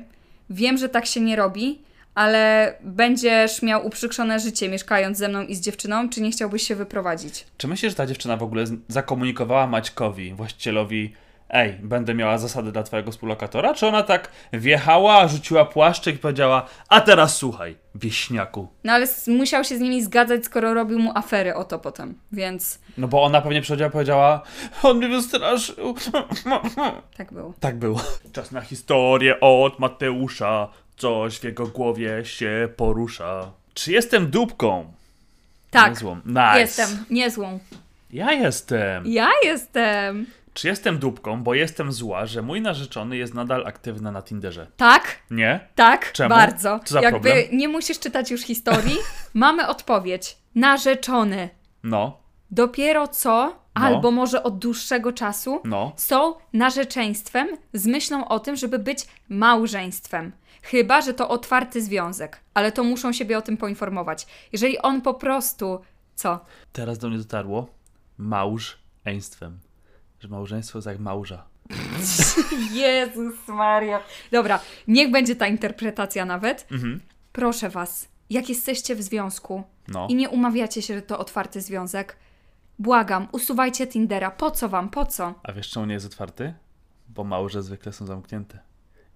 wiem, że tak się nie robi, ale będziesz miał uprzykrzone życie mieszkając ze mną i z dziewczyną, czy nie chciałbyś się wyprowadzić? Czy myślisz, że ta dziewczyna w ogóle zakomunikowała Maćkowi, właścicielowi, ej, będę miała zasady dla twojego współlokatora? Czy ona tak wjechała, rzuciła płaszczyk i powiedziała, a teraz słuchaj, wieśniaku. No ale musiał się z nimi zgadzać, skoro robił mu afery o to potem, więc No bo ona pewnie przychodziła i powiedziała, on mnie wystraszył. (laughs) tak było. Tak było. Czas na historię od Mateusza. Coś w jego głowie się porusza. Czy jestem dupką? Tak, Niezłą. Nice. jestem niezłą. Ja jestem. Ja jestem. Czy jestem dupką, bo jestem zła, że mój narzeczony jest nadal aktywny na Tinderze? Tak, Nie? tak, Czemu? bardzo. Co za Jakby problem? nie musisz czytać już historii. (laughs) Mamy odpowiedź. Narzeczony. No, Dopiero co, No. albo może od dłuższego czasu, no. są narzeczeństwem z myślą o tym, żeby być małżeństwem. Chyba, że to otwarty związek, ale to muszą siebie o tym poinformować. Jeżeli on po prostu. Co? Teraz do mnie dotarło. Małżeństwem. Że małżeństwo jest jak małża. (laughs) Jezus Maria. Dobra, niech będzie ta interpretacja nawet. Mhm. Proszę Was, jak jesteście w związku No. i nie umawiacie się, że to otwarty związek, błagam, usuwajcie Tindera. Po co Wam? Po co? A wiesz czemu nie jest otwarty? Bo małże zwykle są zamknięte.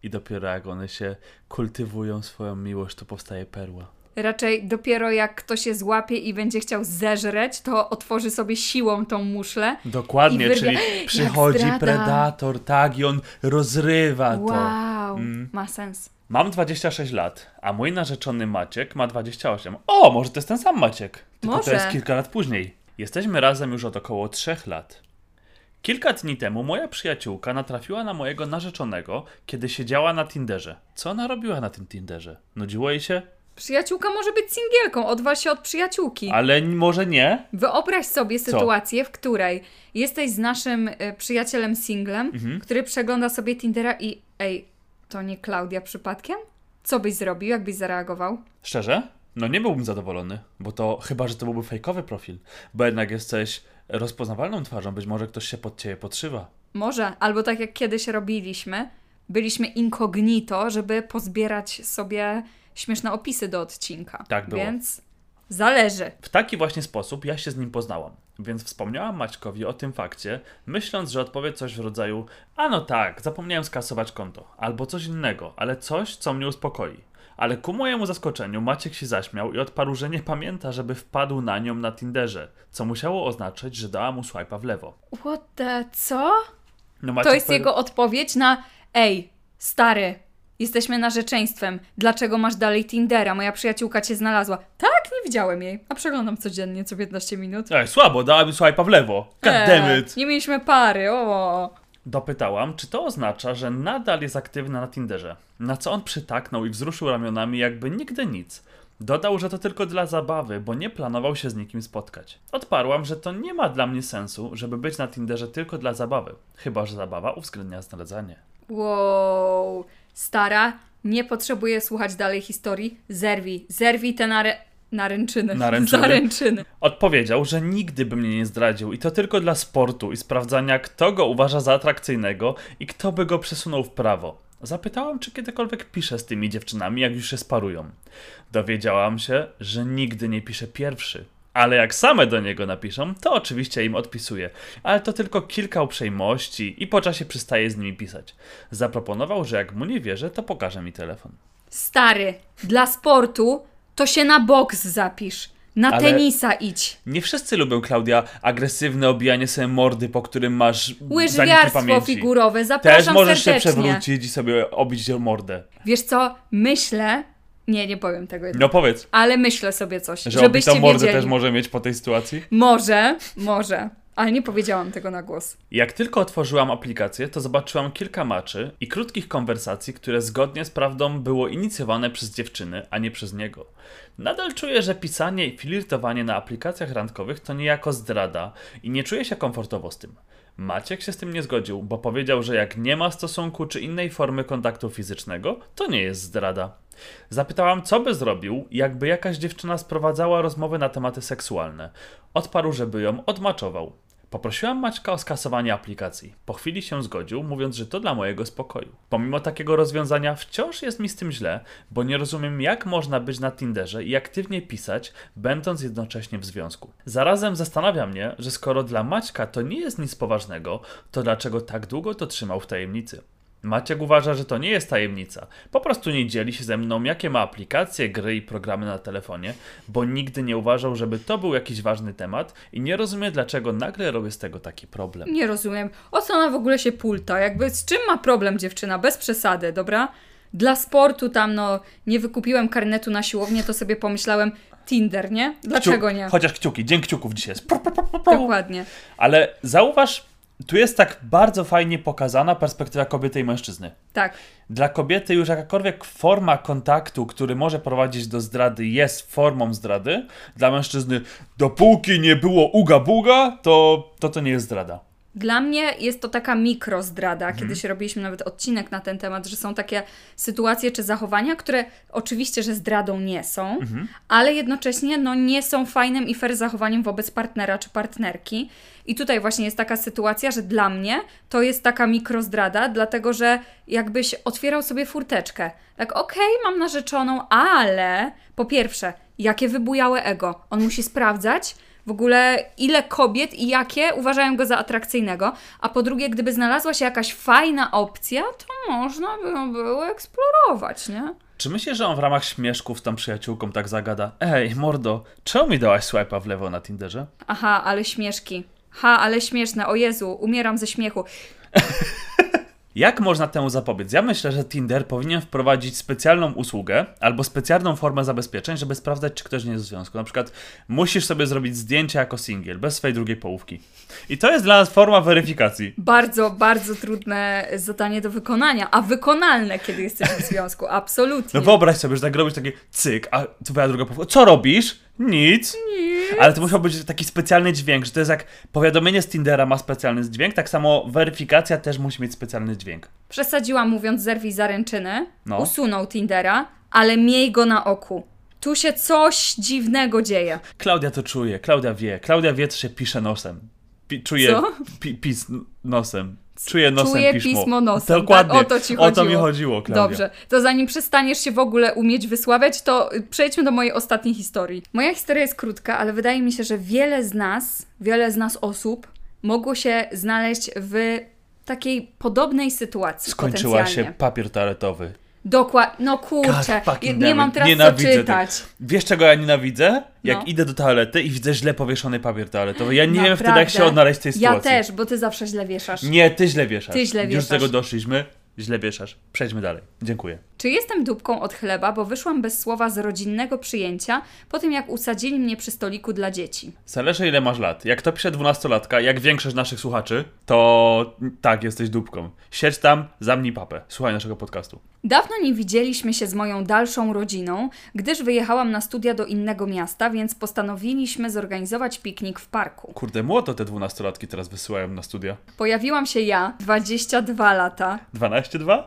I dopiero jak one się kultywują swoją miłość, to powstaje perła. Raczej dopiero jak ktoś się złapie i będzie chciał zeżreć, to otworzy sobie siłą tą muszlę. Dokładnie, wyrwie- czyli (laughs) przychodzi predator, tak, i on rozrywa to. Wow, Mm. ma sens. Mam 26 lat, a mój narzeczony Maciek ma 28. O, może to jest ten sam Maciek, tylko Może. to jest kilka lat później. Jesteśmy razem już od około 3 lat. Kilka dni temu moja przyjaciółka natrafiła na mojego narzeczonego, kiedy siedziała na Tinderze. Co ona robiła na tym Tinderze? Nudziło jej się? Przyjaciółka może być singielką, odwal się od przyjaciółki. Ale może nie? Wyobraź sobie sytuację, w której jesteś z naszym y, przyjacielem singlem, Mhm. który przegląda sobie Tindera i ej, to nie Klaudia przypadkiem? Co byś zrobił, jakbyś zareagował? Szczerze? No nie byłbym zadowolony, bo to chyba, że to byłby fejkowy profil, bo jednak jesteś rozpoznawalną twarzą, być może ktoś się pod ciebie podszywa. Może, albo tak jak kiedyś robiliśmy, byliśmy incognito, żeby pozbierać sobie śmieszne opisy do odcinka. Tak było. Więc zależy. W taki właśnie sposób ja się z nim poznałam, więc wspomniałam Maćkowi o tym fakcie, myśląc, że odpowie coś w rodzaju a no tak, zapomniałem skasować konto, albo coś innego, ale coś, co mnie uspokoi. Ale ku mojemu zaskoczeniu Maciek się zaśmiał i odparł, że nie pamięta, żeby wpadł na nią na Tinderze, co musiało oznaczać, że dała mu swipe'a w lewo. What the... co? No, To jest powie- jego odpowiedź na ej, stary, jesteśmy narzeczeństwem, dlaczego masz dalej Tindera? Moja przyjaciółka cię znalazła. Tak, nie widziałem jej, a przeglądam codziennie co 15 minut. Ej, słabo, dała mi swipe'a w lewo. God damn Eee, it. nie mieliśmy pary, o. Dopytałam, czy to oznacza, że nadal jest aktywna na Tinderze. Na co on przytaknął i wzruszył ramionami, jakby nigdy nic. Dodał, że to tylko dla zabawy, bo nie planował się z nikim spotkać. Odparłam, że to nie ma dla mnie sensu, żeby być na Tinderze tylko dla zabawy. Chyba, że zabawa uwzględnia zdradzanie. Wow, stara, nie potrzebuję słuchać dalej historii. Zerwij, zerwij te nare... naręczyny. Naręczyny? Zaręczyny. Odpowiedział, że nigdy by mnie nie zdradził i to tylko dla sportu i sprawdzania, kto go uważa za atrakcyjnego i kto by go przesunął w prawo. Zapytałam, czy kiedykolwiek pisze z tymi dziewczynami, jak już się sparują. Dowiedziałam się, że nigdy nie pisze pierwszy. Ale jak same do niego napiszą, to oczywiście im odpisuje. Ale to tylko kilka uprzejmości i po czasie przestaje z nimi pisać. Zaproponował, że jak mu nie wierzę, to pokaże mi telefon. Stary, dla sportu to się na boks zapisz. Na Ale- tenisa idź. Nie wszyscy lubią, Klaudia, agresywne obijanie sobie mordy, po którym masz Łyżwiarstwo pamięci. figurowe, zapraszam Też możesz się serdecznie. przewrócić i sobie obić mordę. Wiesz co, myślę... Nie, nie powiem tego jednak. No powiedz, Ale myślę sobie coś, że żebyście mordę wiedzieli. też może mieć po tej sytuacji? Może, może. Ale nie powiedziałam tego na głos. Jak tylko otworzyłam aplikację, to zobaczyłam kilka maczy i krótkich konwersacji, które zgodnie z prawdą było inicjowane przez dziewczyny, a nie przez niego. Nadal czuję, że pisanie i flirtowanie na aplikacjach randkowych to niejako zdrada i nie czuję się komfortowo z tym. Maciek się z tym nie zgodził, bo powiedział, że jak nie ma stosunku czy innej formy kontaktu fizycznego, to nie jest zdrada. Zapytałam, co by zrobił, jakby jakaś dziewczyna sprowadzała rozmowy na tematy seksualne. Odparł, żeby ją odmaczował. Poprosiłam Maćka o skasowanie aplikacji. Po chwili się zgodził, mówiąc, że to dla mojego spokoju. Pomimo takiego rozwiązania wciąż jest mi z tym źle, bo nie rozumiem jak można być na Tinderze i aktywnie pisać, będąc jednocześnie w związku. Zarazem zastanawia mnie, że skoro dla Maćka to nie jest nic poważnego, to dlaczego tak długo to trzymał w tajemnicy? Maciek uważa, że to nie jest tajemnica. Po prostu nie dzieli się ze mną, jakie ma aplikacje, gry i programy na telefonie, bo nigdy nie uważał, żeby to był jakiś ważny temat i nie rozumie, dlaczego nagle robię z tego taki problem. Nie rozumiem. O co ona w ogóle się pulta? Jakby z czym ma problem dziewczyna? Bez przesady, dobra? Dla sportu tam, no, nie wykupiłem karnetu na siłownię, to sobie pomyślałem, Tinder, nie? Dlaczego Kciuk- nie? Chociaż kciuki, dzień kciuków dzisiaj jest. Dokładnie. Ale zauważ, tu jest tak bardzo fajnie pokazana perspektywa kobiety i mężczyzny. Tak. Dla kobiety już jakakolwiek forma kontaktu, który może prowadzić do zdrady, jest formą zdrady. Dla mężczyzny, dopóki nie było uga-buga, to, to to nie jest zdrada. Dla mnie jest to taka mikrozdrada. Mhm. Kiedyś robiliśmy nawet odcinek na ten temat, że są takie sytuacje czy zachowania, które oczywiście, że zdradą nie są, Mhm. ale jednocześnie no, nie są fajnym i fair zachowaniem wobec partnera czy partnerki. I tutaj właśnie jest taka sytuacja, że dla mnie to jest taka mikrozdrada, dlatego że jakbyś otwierał sobie furteczkę. Tak, okej, mam narzeczoną, ale po pierwsze, jakie wybujałe ego. On musi sprawdzać, w ogóle ile kobiet i jakie uważają go za atrakcyjnego, a po drugie, gdyby znalazła się jakaś fajna opcja, to można by ją było eksplorować, nie? Czy myślisz, że on w ramach śmieszków z tą przyjaciółką tak zagada? Ej, mordo, czemu mi dałaś swipe'a w lewo na Tinderze? Aha, ale śmieszki. Ha, ale śmieszne, o Jezu, umieram ze śmiechu. (laughs) Jak można temu zapobiec? Ja myślę, że Tinder powinien wprowadzić specjalną usługę albo specjalną formę zabezpieczeń, żeby sprawdzać, czy ktoś nie jest w związku. Na przykład musisz sobie zrobić zdjęcie jako singiel, bez swojej drugiej połówki. I to jest dla nas forma weryfikacji. Bardzo, bardzo trudne zadanie do wykonania, a wykonalne, kiedy jesteś w związku, absolutnie. No wyobraź sobie, że tak robisz taki cyk, a twoja druga połówka, co robisz? Nic. Ale to musiał być taki specjalny dźwięk, że to jest jak powiadomienie z Tindera ma specjalny dźwięk, tak samo weryfikacja też musi mieć specjalny dźwięk. Przesadziłam mówiąc zerwij zaręczyny, No. usunął Tindera, ale miej go na oku. Tu się coś dziwnego dzieje. Klaudia to czuje, Klaudia wie, Klaudia wie, co się pisze nosem. Pi, czuje pi, pis nosem. Czuje nosem Czuje pismo. pismo nosem, Dokładnie. tak? O to ci O to mi chodziło. chodziło, Klaudia. Dobrze, to zanim przestaniesz się w ogóle umieć wysławiać, to y, przejdźmy do mojej ostatniej historii. Moja historia jest krótka, ale wydaje mi się, że wiele z nas, wiele z nas osób mogło się znaleźć w takiej podobnej sytuacji Skończyła się papier toaletowy. Dokładnie, no kurczę, nie damn mam teraz co Nienawidzę czytać. Wiesz, czego ja nienawidzę? Jak No. idę do toalety i widzę źle powieszony papier toaletowy. Ja nie wiem wtedy, jak Naprawdę. się odnaleźć w tej Ja sytuacji. też, bo ty zawsze źle wieszasz. Nie, ty źle wieszasz. Ty źle Już do wieszasz. tego doszliśmy. Źle wieszasz. Przejdźmy dalej. Dziękuję. Czy jestem dupką od chleba, bo wyszłam bez słowa z rodzinnego przyjęcia po tym, jak usadzili mnie przy stoliku dla dzieci? Zależy ile masz lat. Jak to pisze dwunastolatka, jak większość naszych słuchaczy, to tak, jesteś dupką. Siedź tam, zamknij papę. Słuchaj naszego podcastu. Dawno nie widzieliśmy się z moją dalszą rodziną, gdyż wyjechałam na studia do innego miasta, więc postanowiliśmy zorganizować piknik w parku. Kurde, młoto te dwunastolatki teraz wysyłają na studia. Pojawiłam się ja, 22 lata. 12-2?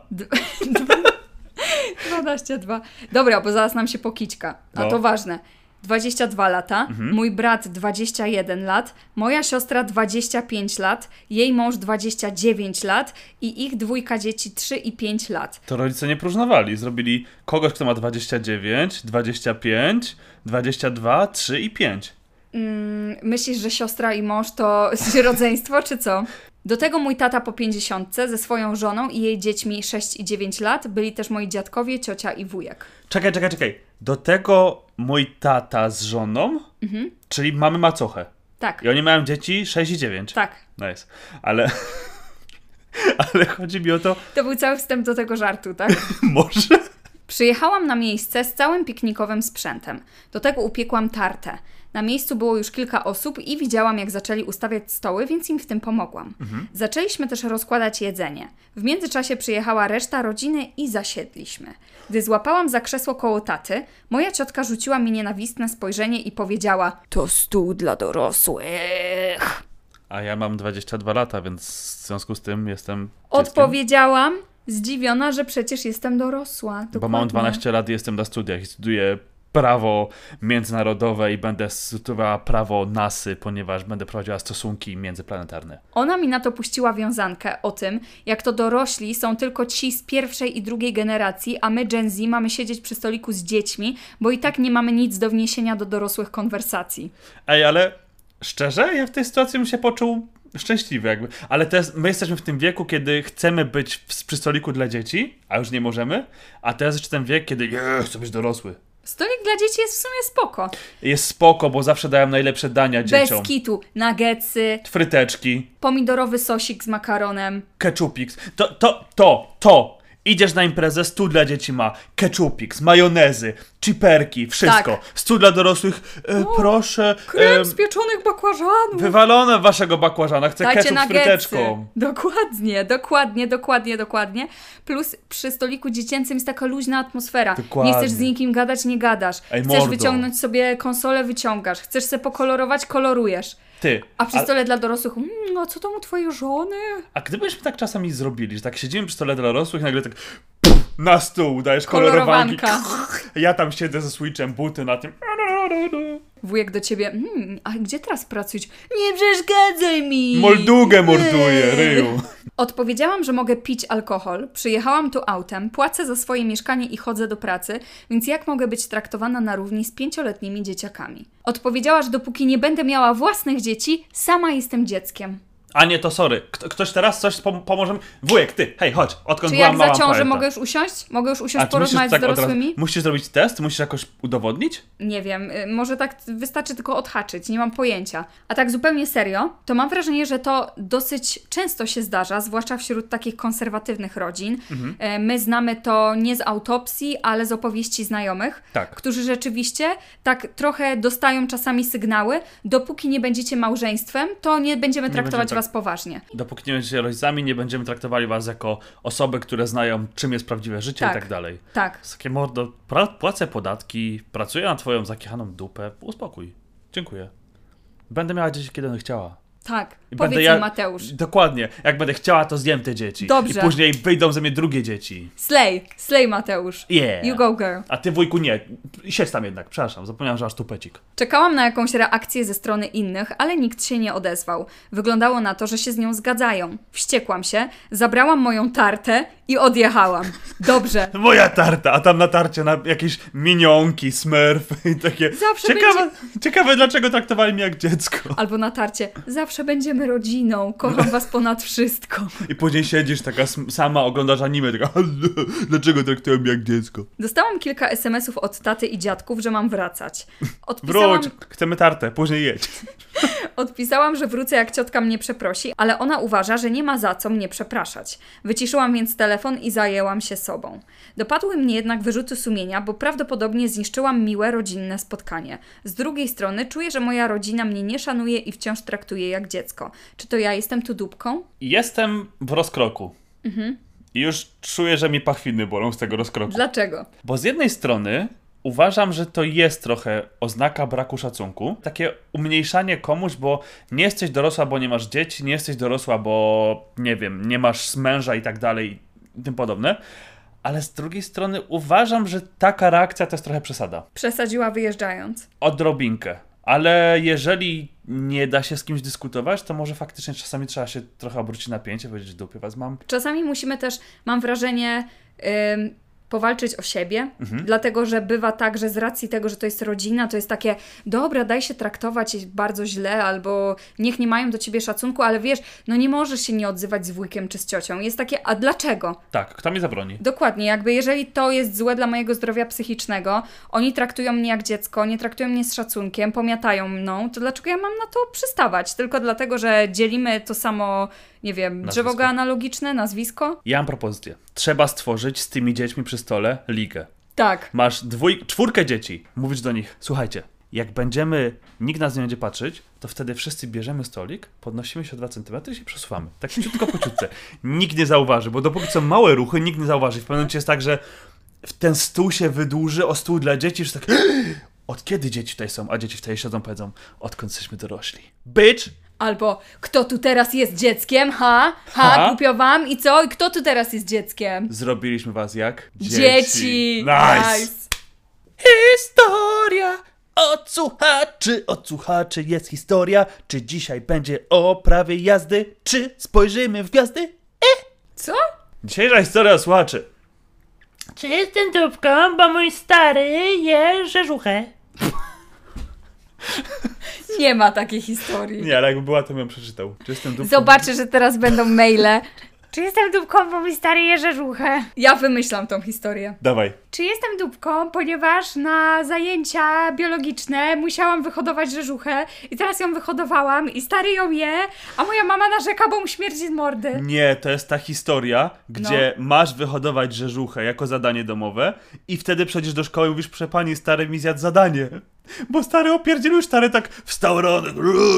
12-2. (laughs) Dobra, bo zaraz nam się pokićka, a No. to ważne. 22 lata, mój brat 21 lat, moja siostra 25 lat, jej mąż 29 lat i ich dwójka dzieci 3 i 5 lat. To rodzice nie próżnowali. Zrobili kogoś, kto ma 29, 25, 22, 3 i 5. Mm, myślisz, że siostra i mąż to (laughs) rodzeństwo, czy co? Do tego mój tata po 50 ze swoją żoną i jej dziećmi 6 i 9 lat, byli też moi dziadkowie, ciocia i wujek. Czekaj, czekaj, czekaj. Do tego mój tata z żoną, czyli mamy macochę. Tak, I oni mają dzieci 6 i 9. tak. Nice. Ale... (laughs) Ale chodzi mi o to, To był cały wstęp do tego żartu, tak? (laughs) może... Przyjechałam na miejsce z całym piknikowym sprzętem. Do tego upiekłam tartę. Na miejscu było już kilka osób i widziałam, jak zaczęli ustawiać stoły, więc im w tym pomogłam. Zaczęliśmy też rozkładać jedzenie. W międzyczasie przyjechała reszta rodziny i zasiedliśmy. Gdy złapałam za krzesło koło taty, moja ciotka rzuciła mi nienawistne spojrzenie i powiedziała: To stół dla dorosłych. A ja mam 22 lata, więc w związku z tym jestem dzieckiem. Odpowiedziałam, zdziwiona, że przecież jestem dorosła. Bo mam Dokładnie. 12 lat i jestem na studiach i studiuję prawo międzynarodowe i będę studiowała prawo NASY, ponieważ będę prowadziła stosunki międzyplanetarne. Ona mi na to puściła wiązankę o tym, jak to dorośli są tylko ci z pierwszej i drugiej generacji, a my Gen Z mamy siedzieć przy stoliku z dziećmi, bo i tak nie mamy nic do wniesienia do dorosłych konwersacji. Ej, ale szczerze, ja w tej sytuacji bym się poczuł szczęśliwy jakby. Ale teraz my jesteśmy w tym wieku, kiedy chcemy być w, przy stoliku dla dzieci, a już nie możemy, a teraz jeszcze ten wiek, kiedy nie, chcę być dorosły. Stolik dla dzieci jest w sumie spoko. Jest spoko, bo zawsze dają najlepsze dania dzieciom. Bez kitu. Nuggetsy, Fryteczki, pomidorowy sosik z makaronem. ketchupix. To, to, to, to. Idziesz na imprezę, stół dla dzieci ma ketchupix, majonezy, chiperki, wszystko. Tak. Stół dla dorosłych, e, proszę, Krem e, z pieczonych bakłażanów. wywalone waszego bakłażana, chcę Dajcie ketchup z fryteczką. Dokładnie, dokładnie, dokładnie, dokładnie. Plus przy stoliku dziecięcym jest taka luźna atmosfera. Dokładnie. Nie chcesz z nikim gadać, nie gadasz. Ej, chcesz mordo. wyciągnąć sobie konsolę, wyciągasz. Chcesz sobie pokolorować, kolorujesz. Ty, A przy a, stole dla dorosłych, mmm, a co tam u twojej żony? a gdybyśmy tak czasami zrobili, że tak siedzimy przy stole dla dorosłych i nagle tak pff, na stół dajesz kolorowanki. (laughs) Ja tam siedzę ze switchem, buty na tym. Wujek do ciebie, mmm, a gdzie teraz pracujesz? Nie przeszkadzaj mi! Moldugę morduje, ryju. (laughs) Odpowiedziałam, że mogę pić alkohol, przyjechałam tu autem, płacę za swoje mieszkanie i chodzę do pracy, więc jak mogę być traktowana na równi z pięcioletnimi dzieciakami? Odpowiedziała, że dopóki nie będę miała własnych dzieci, sama jestem dzieckiem. A nie, to sorry. Kto, ktoś teraz coś pom- pomoże mi? Wujek, ty, hej, chodź. Odkąd Czy byłam jak mała za ciążę pamiętam. mogę już usiąść? Mogę już A, usiąść, czy porozmawiać tak z od razu- dorosłymi? Musisz zrobić test? Musisz jakoś udowodnić? Nie wiem, y, może tak wystarczy tylko odhaczyć, nie mam pojęcia. A tak zupełnie serio, to mam wrażenie, że to dosyć często się zdarza, zwłaszcza wśród takich konserwatywnych rodzin. Mhm. E, My znamy to nie z autopsji, ale z opowieści znajomych, Tak. którzy rzeczywiście tak trochę dostają czasami sygnały, dopóki nie będziecie małżeństwem, to nie będziemy traktować będziemy tak- was poważnie. Dopóki nie będziecie rodzicami, nie będziemy traktowali was jako osoby, które znają, czym jest prawdziwe życie Tak. i tak dalej. Tak. Jest Takie mordo, płacę podatki, pracuję na twoją zakichaną dupę, uspokój. Dziękuję. Będę miała dzieci, kiedy będę chciała. Tak, I powiedz będę ja- Mateusz. Dokładnie. Jak będę chciała, to zjem te dzieci. Dobrze. I później wyjdą ze mnie drugie dzieci. Slay, slay Mateusz. Yeah. You go girl. A ty, wujku, nie. Siedź tam jednak, przepraszam, zapomniałem, że aż tu pecik. Czekałam na jakąś reakcję ze strony innych, ale nikt się nie odezwał. Wyglądało na to, że się z nią zgadzają. Wściekłam się, zabrałam moją tartę i odjechałam. Dobrze. (laughs) Moja tarta, a tam na tarcie na jakieś minionki, smurfy i takie. Zawsze ciekawe, ciekawe, dlaczego traktowali mnie jak dziecko. Albo na tarcie. Zawsze będziemy rodziną. Kocham was ponad wszystko. I później siedzisz taka sama, oglądasz anime, taka. Dlaczego traktują mnie jak dziecko? Dostałam kilka SMS-ów od taty i dziadków, że mam wracać. Odpisałam, Wróć, chcemy tartę, później jedź. (laughs) odpisałam, że wrócę jak ciotka mnie przeprosi, ale ona uważa, że nie ma za co mnie przepraszać. Wyciszyłam więc telefon i zajęłam się sobą. Dopadły mnie jednak wyrzuty sumienia, bo prawdopodobnie zniszczyłam miłe rodzinne spotkanie. Z drugiej strony czuję, że moja rodzina mnie nie szanuje i wciąż traktuje jak dziecko. Czy to ja jestem tu dupką? Jestem w rozkroku. I już czuję, że mi pachwiny bolą z tego rozkroku. Dlaczego? Bo z jednej strony uważam, że to jest trochę oznaka braku szacunku. Takie umniejszanie komuś, bo nie jesteś dorosła, bo nie masz dzieci, nie jesteś dorosła, bo nie wiem, nie masz męża i tak dalej i tym podobne. Ale z drugiej strony uważam, że taka reakcja to jest trochę przesada. Przesadziła wyjeżdżając. Odrobinkę. Ale jeżeli nie da się z kimś dyskutować, to może faktycznie czasami trzeba się trochę obrócić napięcie, powiedzieć, dupie was mam. Czasami musimy też, mam wrażenie, powalczyć o siebie, Mhm. dlatego że bywa tak, że z racji tego, że to jest rodzina, to jest takie, dobra, daj się traktować bardzo źle, albo niech nie mają do ciebie szacunku, ale wiesz, no nie możesz się nie odzywać z wujkiem czy z ciocią. Jest takie, a dlaczego? Tak, kto mi zabroni? Dokładnie, jakby jeżeli to jest złe dla mojego zdrowia psychicznego, oni traktują mnie jak dziecko, nie traktują mnie z szacunkiem, pomiatają mną, to dlaczego ja mam na to przystawać? Tylko dlatego, że dzielimy to samo, nie wiem, drzewo Nazwisko. genealogiczne, nazwisko? Ja mam propozycję. Trzeba stworzyć z tymi dziećmi przy stole ligę. Tak. Masz dwój, czwórkę dzieci. Mówisz do nich, słuchajcie, jak będziemy, nikt nas nie będzie patrzeć, to wtedy wszyscy bierzemy stolik, podnosimy się o 2 cm i się przesuwamy. Tak ciutko po ciutce. (laughs) Nikt nie zauważy, bo dopóki są małe ruchy, nikt nie zauważy. W pewnym momencie jest tak, że ten stół się wydłuży o stół dla dzieci, że tak (gasps) od kiedy dzieci tutaj są? A dzieci wtedy siedzą, powiedzą, odkąd jesteśmy dorośli. Bitch! Albo kto tu teraz jest dzieckiem? Ha? Ha? Ha? Głupio wam? I co? I kto tu teraz jest dzieckiem? Zrobiliśmy was jak? Dzieci! Nice! Historia od słuchaczy, od słuchaczy jest historia. Czy dzisiaj będzie o prawie jazdy, czy spojrzymy w gwiazdy? Co? Dzisiejsza historia słuchaczy. Czy jestem dupką, bo mój stary je rzeżuchę? (laughs) Nie ma takiej historii. Nie, ale jakby była, to bym ją przeczytał. Czy jestem dupką? Zobaczę, że teraz będą maile. Czy jestem dupką, bo mój stary je rzeżuchę? Ja wymyślam tą historię. Dawaj. Czy jestem dupką, ponieważ na zajęcia biologiczne musiałam wyhodować rzeżuchę i teraz ją wyhodowałam i stary ją je, a moja mama narzeka, bo mu śmierdzi z mordy. Nie, to jest ta historia, gdzie masz wyhodować rzeżuchę jako zadanie domowe i wtedy przychodzisz do szkoły i mówisz, proszę pani, stary mi zjadł zadanie. (laughs) Bo stary opierdzielił, stary tak wstał rano,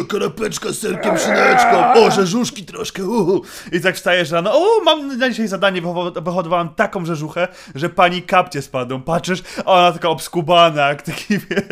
"O, kanapeczka z serkiem, szyneczką, o, rzeżuszki troszkę, uhu. I tak wstajesz rano, o, mam na dzisiaj zadanie, wyho- wyhodowałam taką rzeżuchę, że pani kapcie spadną, patrzysz, a ona taka obskubana, jak taki, (laughs) wie...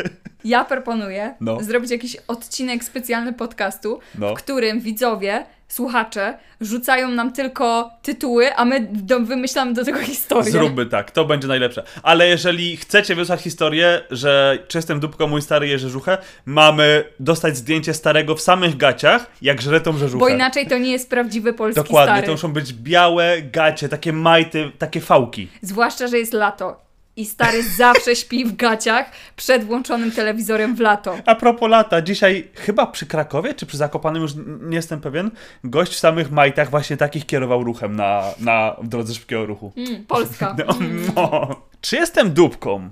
Ja proponuję No. zrobić jakiś odcinek specjalny podcastu, No. w którym widzowie, słuchacze rzucają nam tylko tytuły, a my do, wymyślamy do tego historię. Zróbmy tak, to będzie najlepsze. Ale jeżeli chcecie wysłać historię, że czy jestem dupką, mój stary je rzeżuchę, mamy dostać zdjęcie starego w samych gaciach, jak żre tą rzeżuchę. Bo inaczej to nie jest prawdziwy polski Dokładnie, stary. to muszą być białe gacie, takie majty, takie fałki. Zwłaszcza, że jest lato. I stary zawsze (laughs) śpi w gaciach przed włączonym telewizorem w lato. A propos lata, dzisiaj chyba przy Krakowie, czy przy Zakopanym, już nie jestem pewien, gość w samych majtach właśnie takich kierował ruchem na, na w drodze szybkiego ruchu. Mm, Polska. (laughs) No, no. Czy jestem dupką?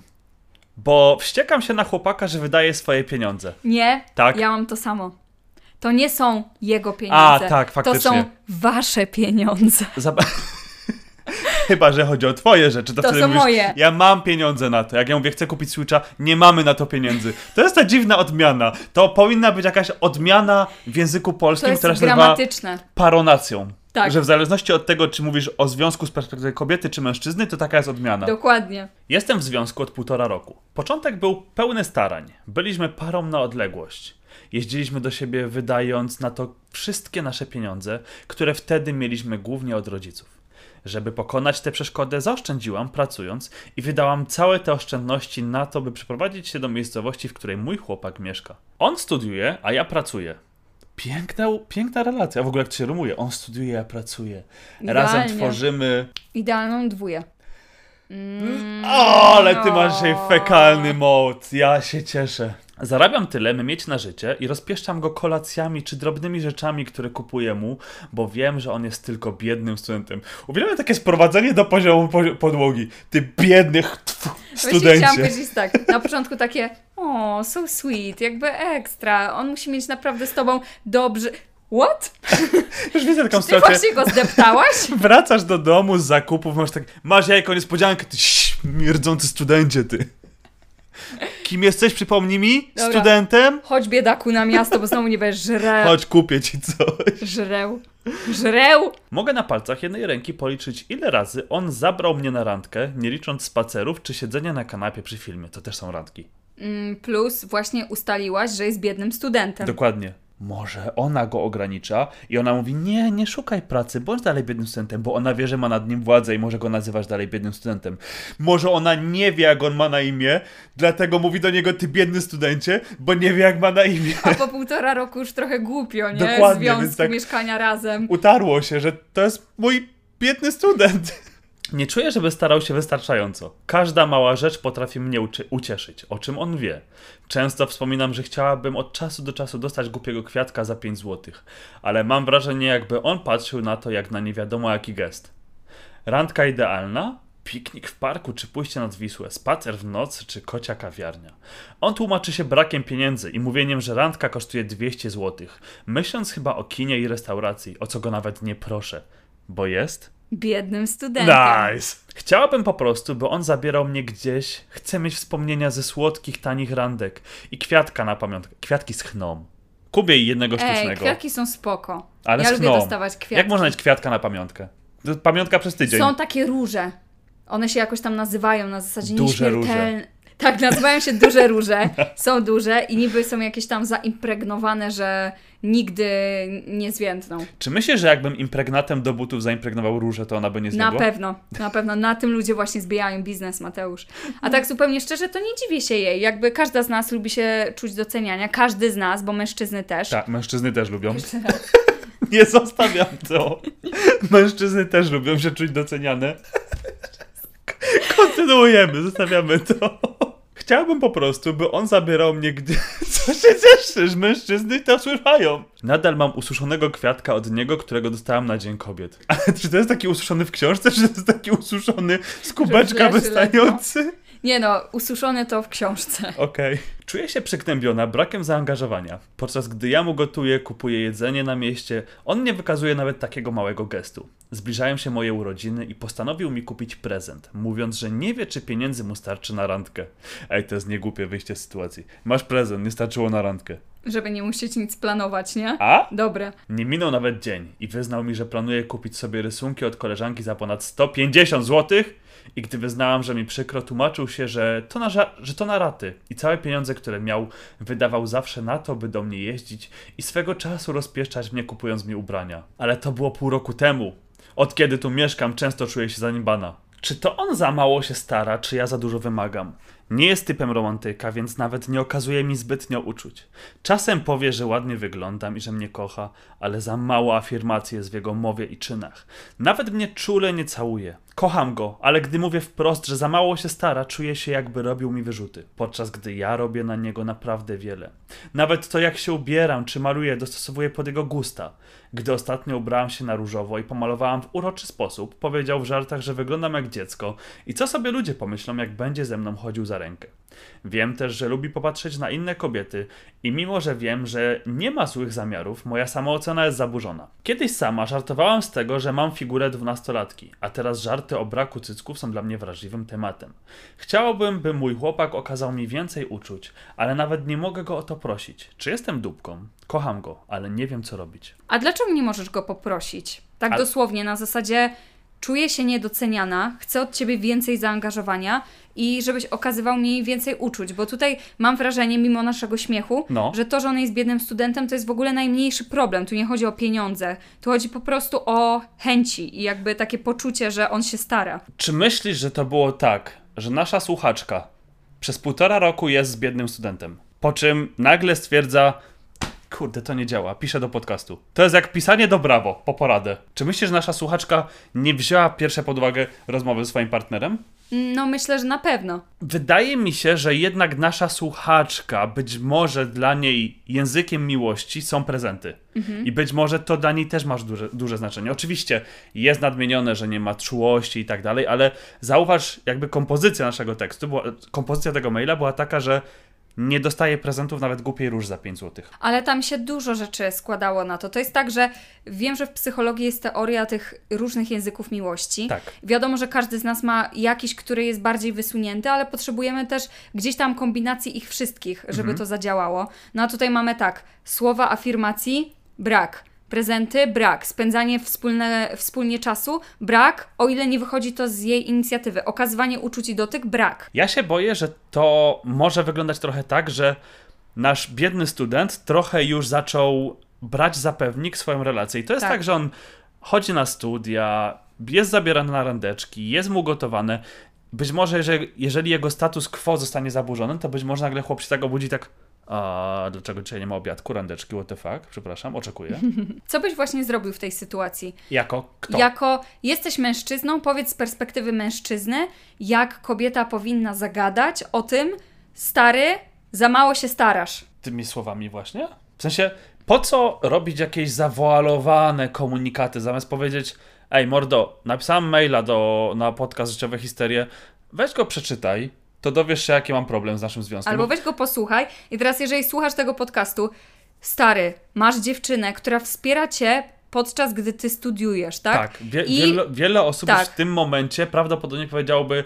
Bo wściekam się na chłopaka, że wydaje swoje pieniądze. Nie, Tak? ja mam to samo. To nie są jego pieniądze. A, tak, To faktycznie. są wasze pieniądze. Zab- (laughs) (laughs) Chyba, że chodzi o twoje rzeczy. To, To wtedy są mówisz, moje. Ja mam pieniądze na to. Jak ja mówię, chcę kupić Switcha, nie mamy na to pieniędzy. To jest ta dziwna odmiana. To powinna być jakaś odmiana w języku To polskim, jest która się nazywa paronacją. Tak. Że w zależności od tego, czy mówisz o związku z perspektywy kobiety czy mężczyzny, to taka jest odmiana. Dokładnie. Jestem w związku od półtora roku. Początek był pełny starań. Byliśmy parą na odległość. Jeździliśmy do siebie wydając na to wszystkie nasze pieniądze, które wtedy mieliśmy głównie od rodziców. Żeby pokonać tę przeszkodę, zaoszczędziłam pracując i wydałam całe te oszczędności na to, by przeprowadzić się do miejscowości, w której mój chłopak mieszka. On studiuje, a ja pracuję. Piękna, piękna relacja. W ogóle jak to się rymuje. On studiuje, ja pracuję. Razem Idealnie. tworzymy Idealną dwóję. Mm, O, ale ty masz dzisiaj no. fekalny mod. Ja się cieszę. Zarabiam tyle, by mieć na życie i rozpieszczam go kolacjami czy drobnymi rzeczami, które kupuję mu, bo wiem, że on jest tylko biednym studentem. Uwielbiam takie sprowadzenie do poziomu po- podłogi. Ty biednych Właśnie chciałam studencie. powiedzieć tak, na początku takie o, so sweet, jakby ekstra, on musi mieć naprawdę z tobą dobrze... What? (laughs) Już widzę taką Ty sytuację. właśnie go zdeptałaś? (laughs) Wracasz do domu z zakupów, masz tak, masz jajko niespodziankę, ty śmierdzący studencie, ty. Kim jesteś, przypomnij mi? Dobra. Studentem? Chodź biedaku na miasto, bo znowu nie będziesz żre... Chodź, kupię ci coś. żreł. Żreł! Mogę na palcach jednej ręki policzyć, ile razy on zabrał mnie na randkę, nie licząc spacerów czy siedzenia na kanapie przy filmie. To też są randki. Mm, Plus właśnie ustaliłaś, że jest biednym studentem. Dokładnie. Może ona go ogranicza i ona mówi: Nie, nie szukaj pracy, bądź dalej biednym studentem, bo ona wie, że ma nad nim władzę i może go nazywać dalej biednym studentem. Może ona nie wie, jak on ma na imię, dlatego mówi do niego: Ty biedny studencie, bo nie wie, jak ma na imię. A po półtora roku już trochę głupio, nie? Dokładnie, Związku, więc tak- mieszkania razem. utarło się, że to jest mój biedny student. Nie czuję, żeby starał się wystarczająco. Każda mała rzecz potrafi mnie ucieszyć, o czym on wie. Często wspominam, że chciałabym od czasu do czasu dostać głupiego kwiatka za 5 złotych, ale mam wrażenie, jakby on patrzył na to jak na nie wiadomo jaki gest. Randka idealna? Piknik w parku czy pójście nad Wisłę, spacer w nocy czy kocia kawiarnia. On tłumaczy się brakiem pieniędzy i mówieniem, że randka kosztuje 200 zł, myśląc chyba o kinie i restauracji, o co go nawet nie proszę, bo jest Biednym studentem. Nice! Chciałabym po prostu, by on zabierał mnie gdzieś. Chcę mieć wspomnienia ze słodkich, tanich randek i kwiatka na pamiątkę. Kwiatki z chną. Jej jednego Ej, sztucznego. kwiatki są spoko. ale ja z lubię dostawać kwiatki. Jak można mieć kwiatka na pamiątkę? Pamiątka przez tydzień. Są takie róże. One się jakoś tam nazywają na zasadzie Duże nieśmiertelne. Tak, nazywają się duże róże. Są duże i niby są jakieś tam zaimpregnowane, że nigdy nie zwiędną. Czy myślisz, że jakbym impregnatem do butów zaimpregnował różę, to ona by nie Na zwiędła? pewno, na pewno. Na tym ludzie właśnie zbijają biznes, Mateusz. A tak zupełnie szczerze, to nie dziwię się jej. Jakby każda z nas lubi się czuć doceniania. Każdy z nas, bo mężczyzny też. Tak, mężczyzny też lubią. Jeszcze raz. (laughs) Nie zostawiam to. Mężczyzny też lubią się czuć doceniane. Kontynuujemy, zostawiamy to. Chciałbym po prostu, by on zabierał mnie gdy... (laughs) Co się cieszysz? Mężczyzny to słyszają. Nadal mam ususzonego kwiatka od niego, którego dostałam na Dzień Kobiet. (laughs) Ale czy to jest taki ususzony w książce, czy to jest taki ususzony z kubeczka wystający? Nie no, ususzone to w książce. Okej. Czuję się przygnębiona brakiem zaangażowania. Podczas gdy ja mu gotuję, kupuję jedzenie na mieście, on nie wykazuje nawet takiego małego gestu. Zbliżają się moje urodziny i postanowił mi kupić prezent, mówiąc, że nie wie, czy pieniędzy mu starczy na randkę. Ej, to jest niegłupie wyjście z sytuacji. Masz prezent, nie starczyło na randkę. Żeby nie musieć nic planować, nie? A? Dobre. Nie minął nawet dzień i wyznał mi, że planuje kupić sobie rysunki od koleżanki za ponad 150 zł. I gdy wyznałam, że mi przykro, tłumaczył się, że to, na że to na raty i całe pieniądze, które miał, wydawał zawsze na to, by do mnie jeździć i swego czasu rozpieszczać mnie, kupując mi ubrania. Ale to było pół roku temu. Od kiedy tu mieszkam, często czuję się zaniedbana. Czy to on za mało się stara, czy ja za dużo wymagam? Nie jest typem romantyka, więc nawet nie okazuje mi zbytnio uczuć. Czasem powie, że ładnie wyglądam i że mnie kocha, ale za mało afirmacji jest w jego mowie i czynach. Nawet mnie czule nie całuje. Kocham go, ale gdy mówię wprost, że za mało się stara, czuję się jakby robił mi wyrzuty. Podczas gdy ja robię na niego naprawdę wiele. Nawet to jak się ubieram czy maluję dostosowuję pod jego gusta. Gdy ostatnio ubrałam się na różowo i pomalowałam w uroczy sposób, powiedział w żartach, że wyglądam jak dziecko i co sobie ludzie pomyślą, jak będzie ze mną chodził za rękę. Wiem też, że lubi popatrzeć na inne kobiety i mimo, że wiem, że nie ma złych zamiarów, moja samoocena jest zaburzona. Kiedyś sama żartowałam z tego, że mam figurę dwunastolatki, a teraz żarty o braku cycków są dla mnie wrażliwym tematem. Chciałabym, by mój chłopak okazał mi więcej uczuć, ale nawet nie mogę go o to prosić. Czy jestem dupką? Kocham go, ale nie wiem co robić. A dlaczego nie możesz go poprosić? Tak A- dosłownie, na zasadzie czuję się niedoceniana, chcę od ciebie więcej zaangażowania i żebyś okazywał mi więcej uczuć, bo tutaj mam wrażenie, mimo naszego śmiechu, No. że to, że on jest biednym studentem, to jest w ogóle najmniejszy problem. Tu nie chodzi o pieniądze, tu chodzi po prostu o chęci i jakby takie poczucie, że on się stara. Czy myślisz, że to było tak, że nasza słuchaczka przez półtora roku jest z biednym studentem, po czym nagle stwierdza, kurde, to nie działa, piszę do podcastu. To jest jak pisanie do brawo, po poradę. Czy myślisz, że nasza słuchaczka nie wzięła pierwsze pod uwagę rozmowy ze swoim partnerem? No myślę, że na pewno. Wydaje mi się, że jednak nasza słuchaczka, być może dla niej językiem miłości są prezenty. I być może to dla niej też masz duże, duże znaczenie. Oczywiście jest nadmienione, że nie ma czułości i tak dalej, ale zauważ, jakby kompozycja naszego tekstu, była, kompozycja tego maila była taka, że nie dostaje prezentów nawet głupiej róż za 5 zł. Ale tam się dużo rzeczy składało na to. To jest tak, że wiem, że w psychologii jest teoria tych różnych języków miłości. Tak. Wiadomo, że każdy z nas ma jakiś, który jest bardziej wysunięty, ale potrzebujemy też gdzieś tam kombinacji ich wszystkich, żeby to zadziałało. No a tutaj mamy tak, słowa afirmacji, brak. Prezenty, brak. Spędzanie wspólne, wspólnie czasu, brak, o ile nie wychodzi to z jej inicjatywy. Okazywanie uczuć i dotyk, brak. Ja się boję, że to może wyglądać trochę tak, że nasz biedny student trochę już zaczął brać za pewnik swoją relację. I to jest tak, Tak. że on chodzi na studia, jest zabierany na randeczki, jest mu gotowane. Być może, jeżeli, jeżeli jego status quo zostanie zaburzony, to być może nagle chłop się tak obudzi tak a dlaczego dzisiaj nie ma obiadku, randeczki, what the fuck? Przepraszam, oczekuję. (laughs) Co byś właśnie zrobił w tej sytuacji? Jako kto? Jako jesteś mężczyzną, powiedz z perspektywy mężczyzny, jak kobieta powinna zagadać o tym, stary, za mało się starasz. tymi słowami właśnie? W sensie, po co robić jakieś zawoalowane komunikaty, zamiast powiedzieć ej mordo, napisałem maila do, na podcast Życiowe Histerie, weź go przeczytaj, to dowiesz się jaki mam problem z naszym związkiem. Albo Bo- weź go posłuchaj i teraz jeżeli słuchasz tego podcastu, stary, masz dziewczynę, która wspiera cię podczas gdy ty studiujesz, tak? tak, wie, I- wiele, wiele osób tak. w tym momencie prawdopodobnie powiedziałoby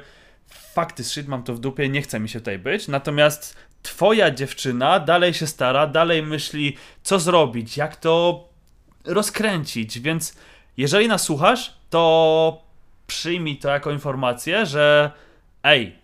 fakty shit, mam to w dupie, nie chce mi się tutaj być, natomiast twoja dziewczyna dalej się stara, dalej myśli co zrobić, jak to rozkręcić, więc jeżeli nas słuchasz, to przyjmij to jako informację, że ej,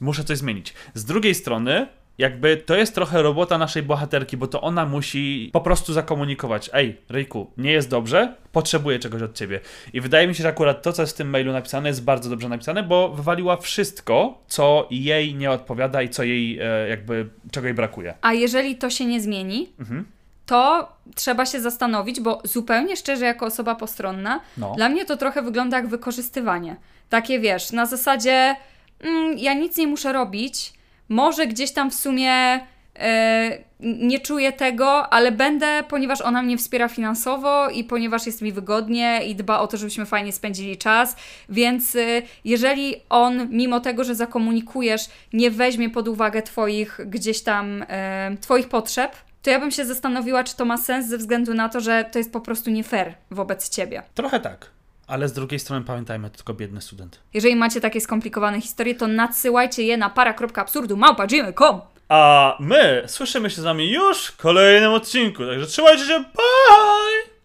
muszę coś zmienić. Z drugiej strony, jakby to jest trochę robota naszej bohaterki, bo to ona musi po prostu zakomunikować: Ej, Ryjku, nie jest dobrze, potrzebuję czegoś od ciebie. I wydaje mi się, że akurat to, co jest w tym mailu napisane, jest bardzo dobrze napisane, bo wywaliła wszystko, co jej nie odpowiada i co jej, e, jakby, czego jej brakuje. A jeżeli to się nie zmieni, Mhm. to trzeba się zastanowić, bo zupełnie szczerze, jako osoba postronna, No. dla mnie to trochę wygląda jak wykorzystywanie. Takie wiesz, na zasadzie mm, ja nic nie muszę robić, może gdzieś tam w sumie e, nie czuję tego, ale będę, ponieważ ona mnie wspiera finansowo i ponieważ jest mi wygodnie i dba o to, żebyśmy fajnie spędzili czas, więc y, jeżeli on, mimo tego, że zakomunikujesz, nie weźmie pod uwagę Twoich gdzieś tam, e, Twoich potrzeb, to ja bym się zastanowiła, czy to ma sens ze względu na to, że to jest po prostu nie fair wobec Ciebie. Trochę tak. Ale z drugiej strony pamiętajmy, to tylko biedny student. Jeżeli macie takie skomplikowane historie, to nadsyłajcie je na para.absurdu.gmail.com A my słyszymy się z wami już w kolejnym odcinku, także trzymajcie się, bye!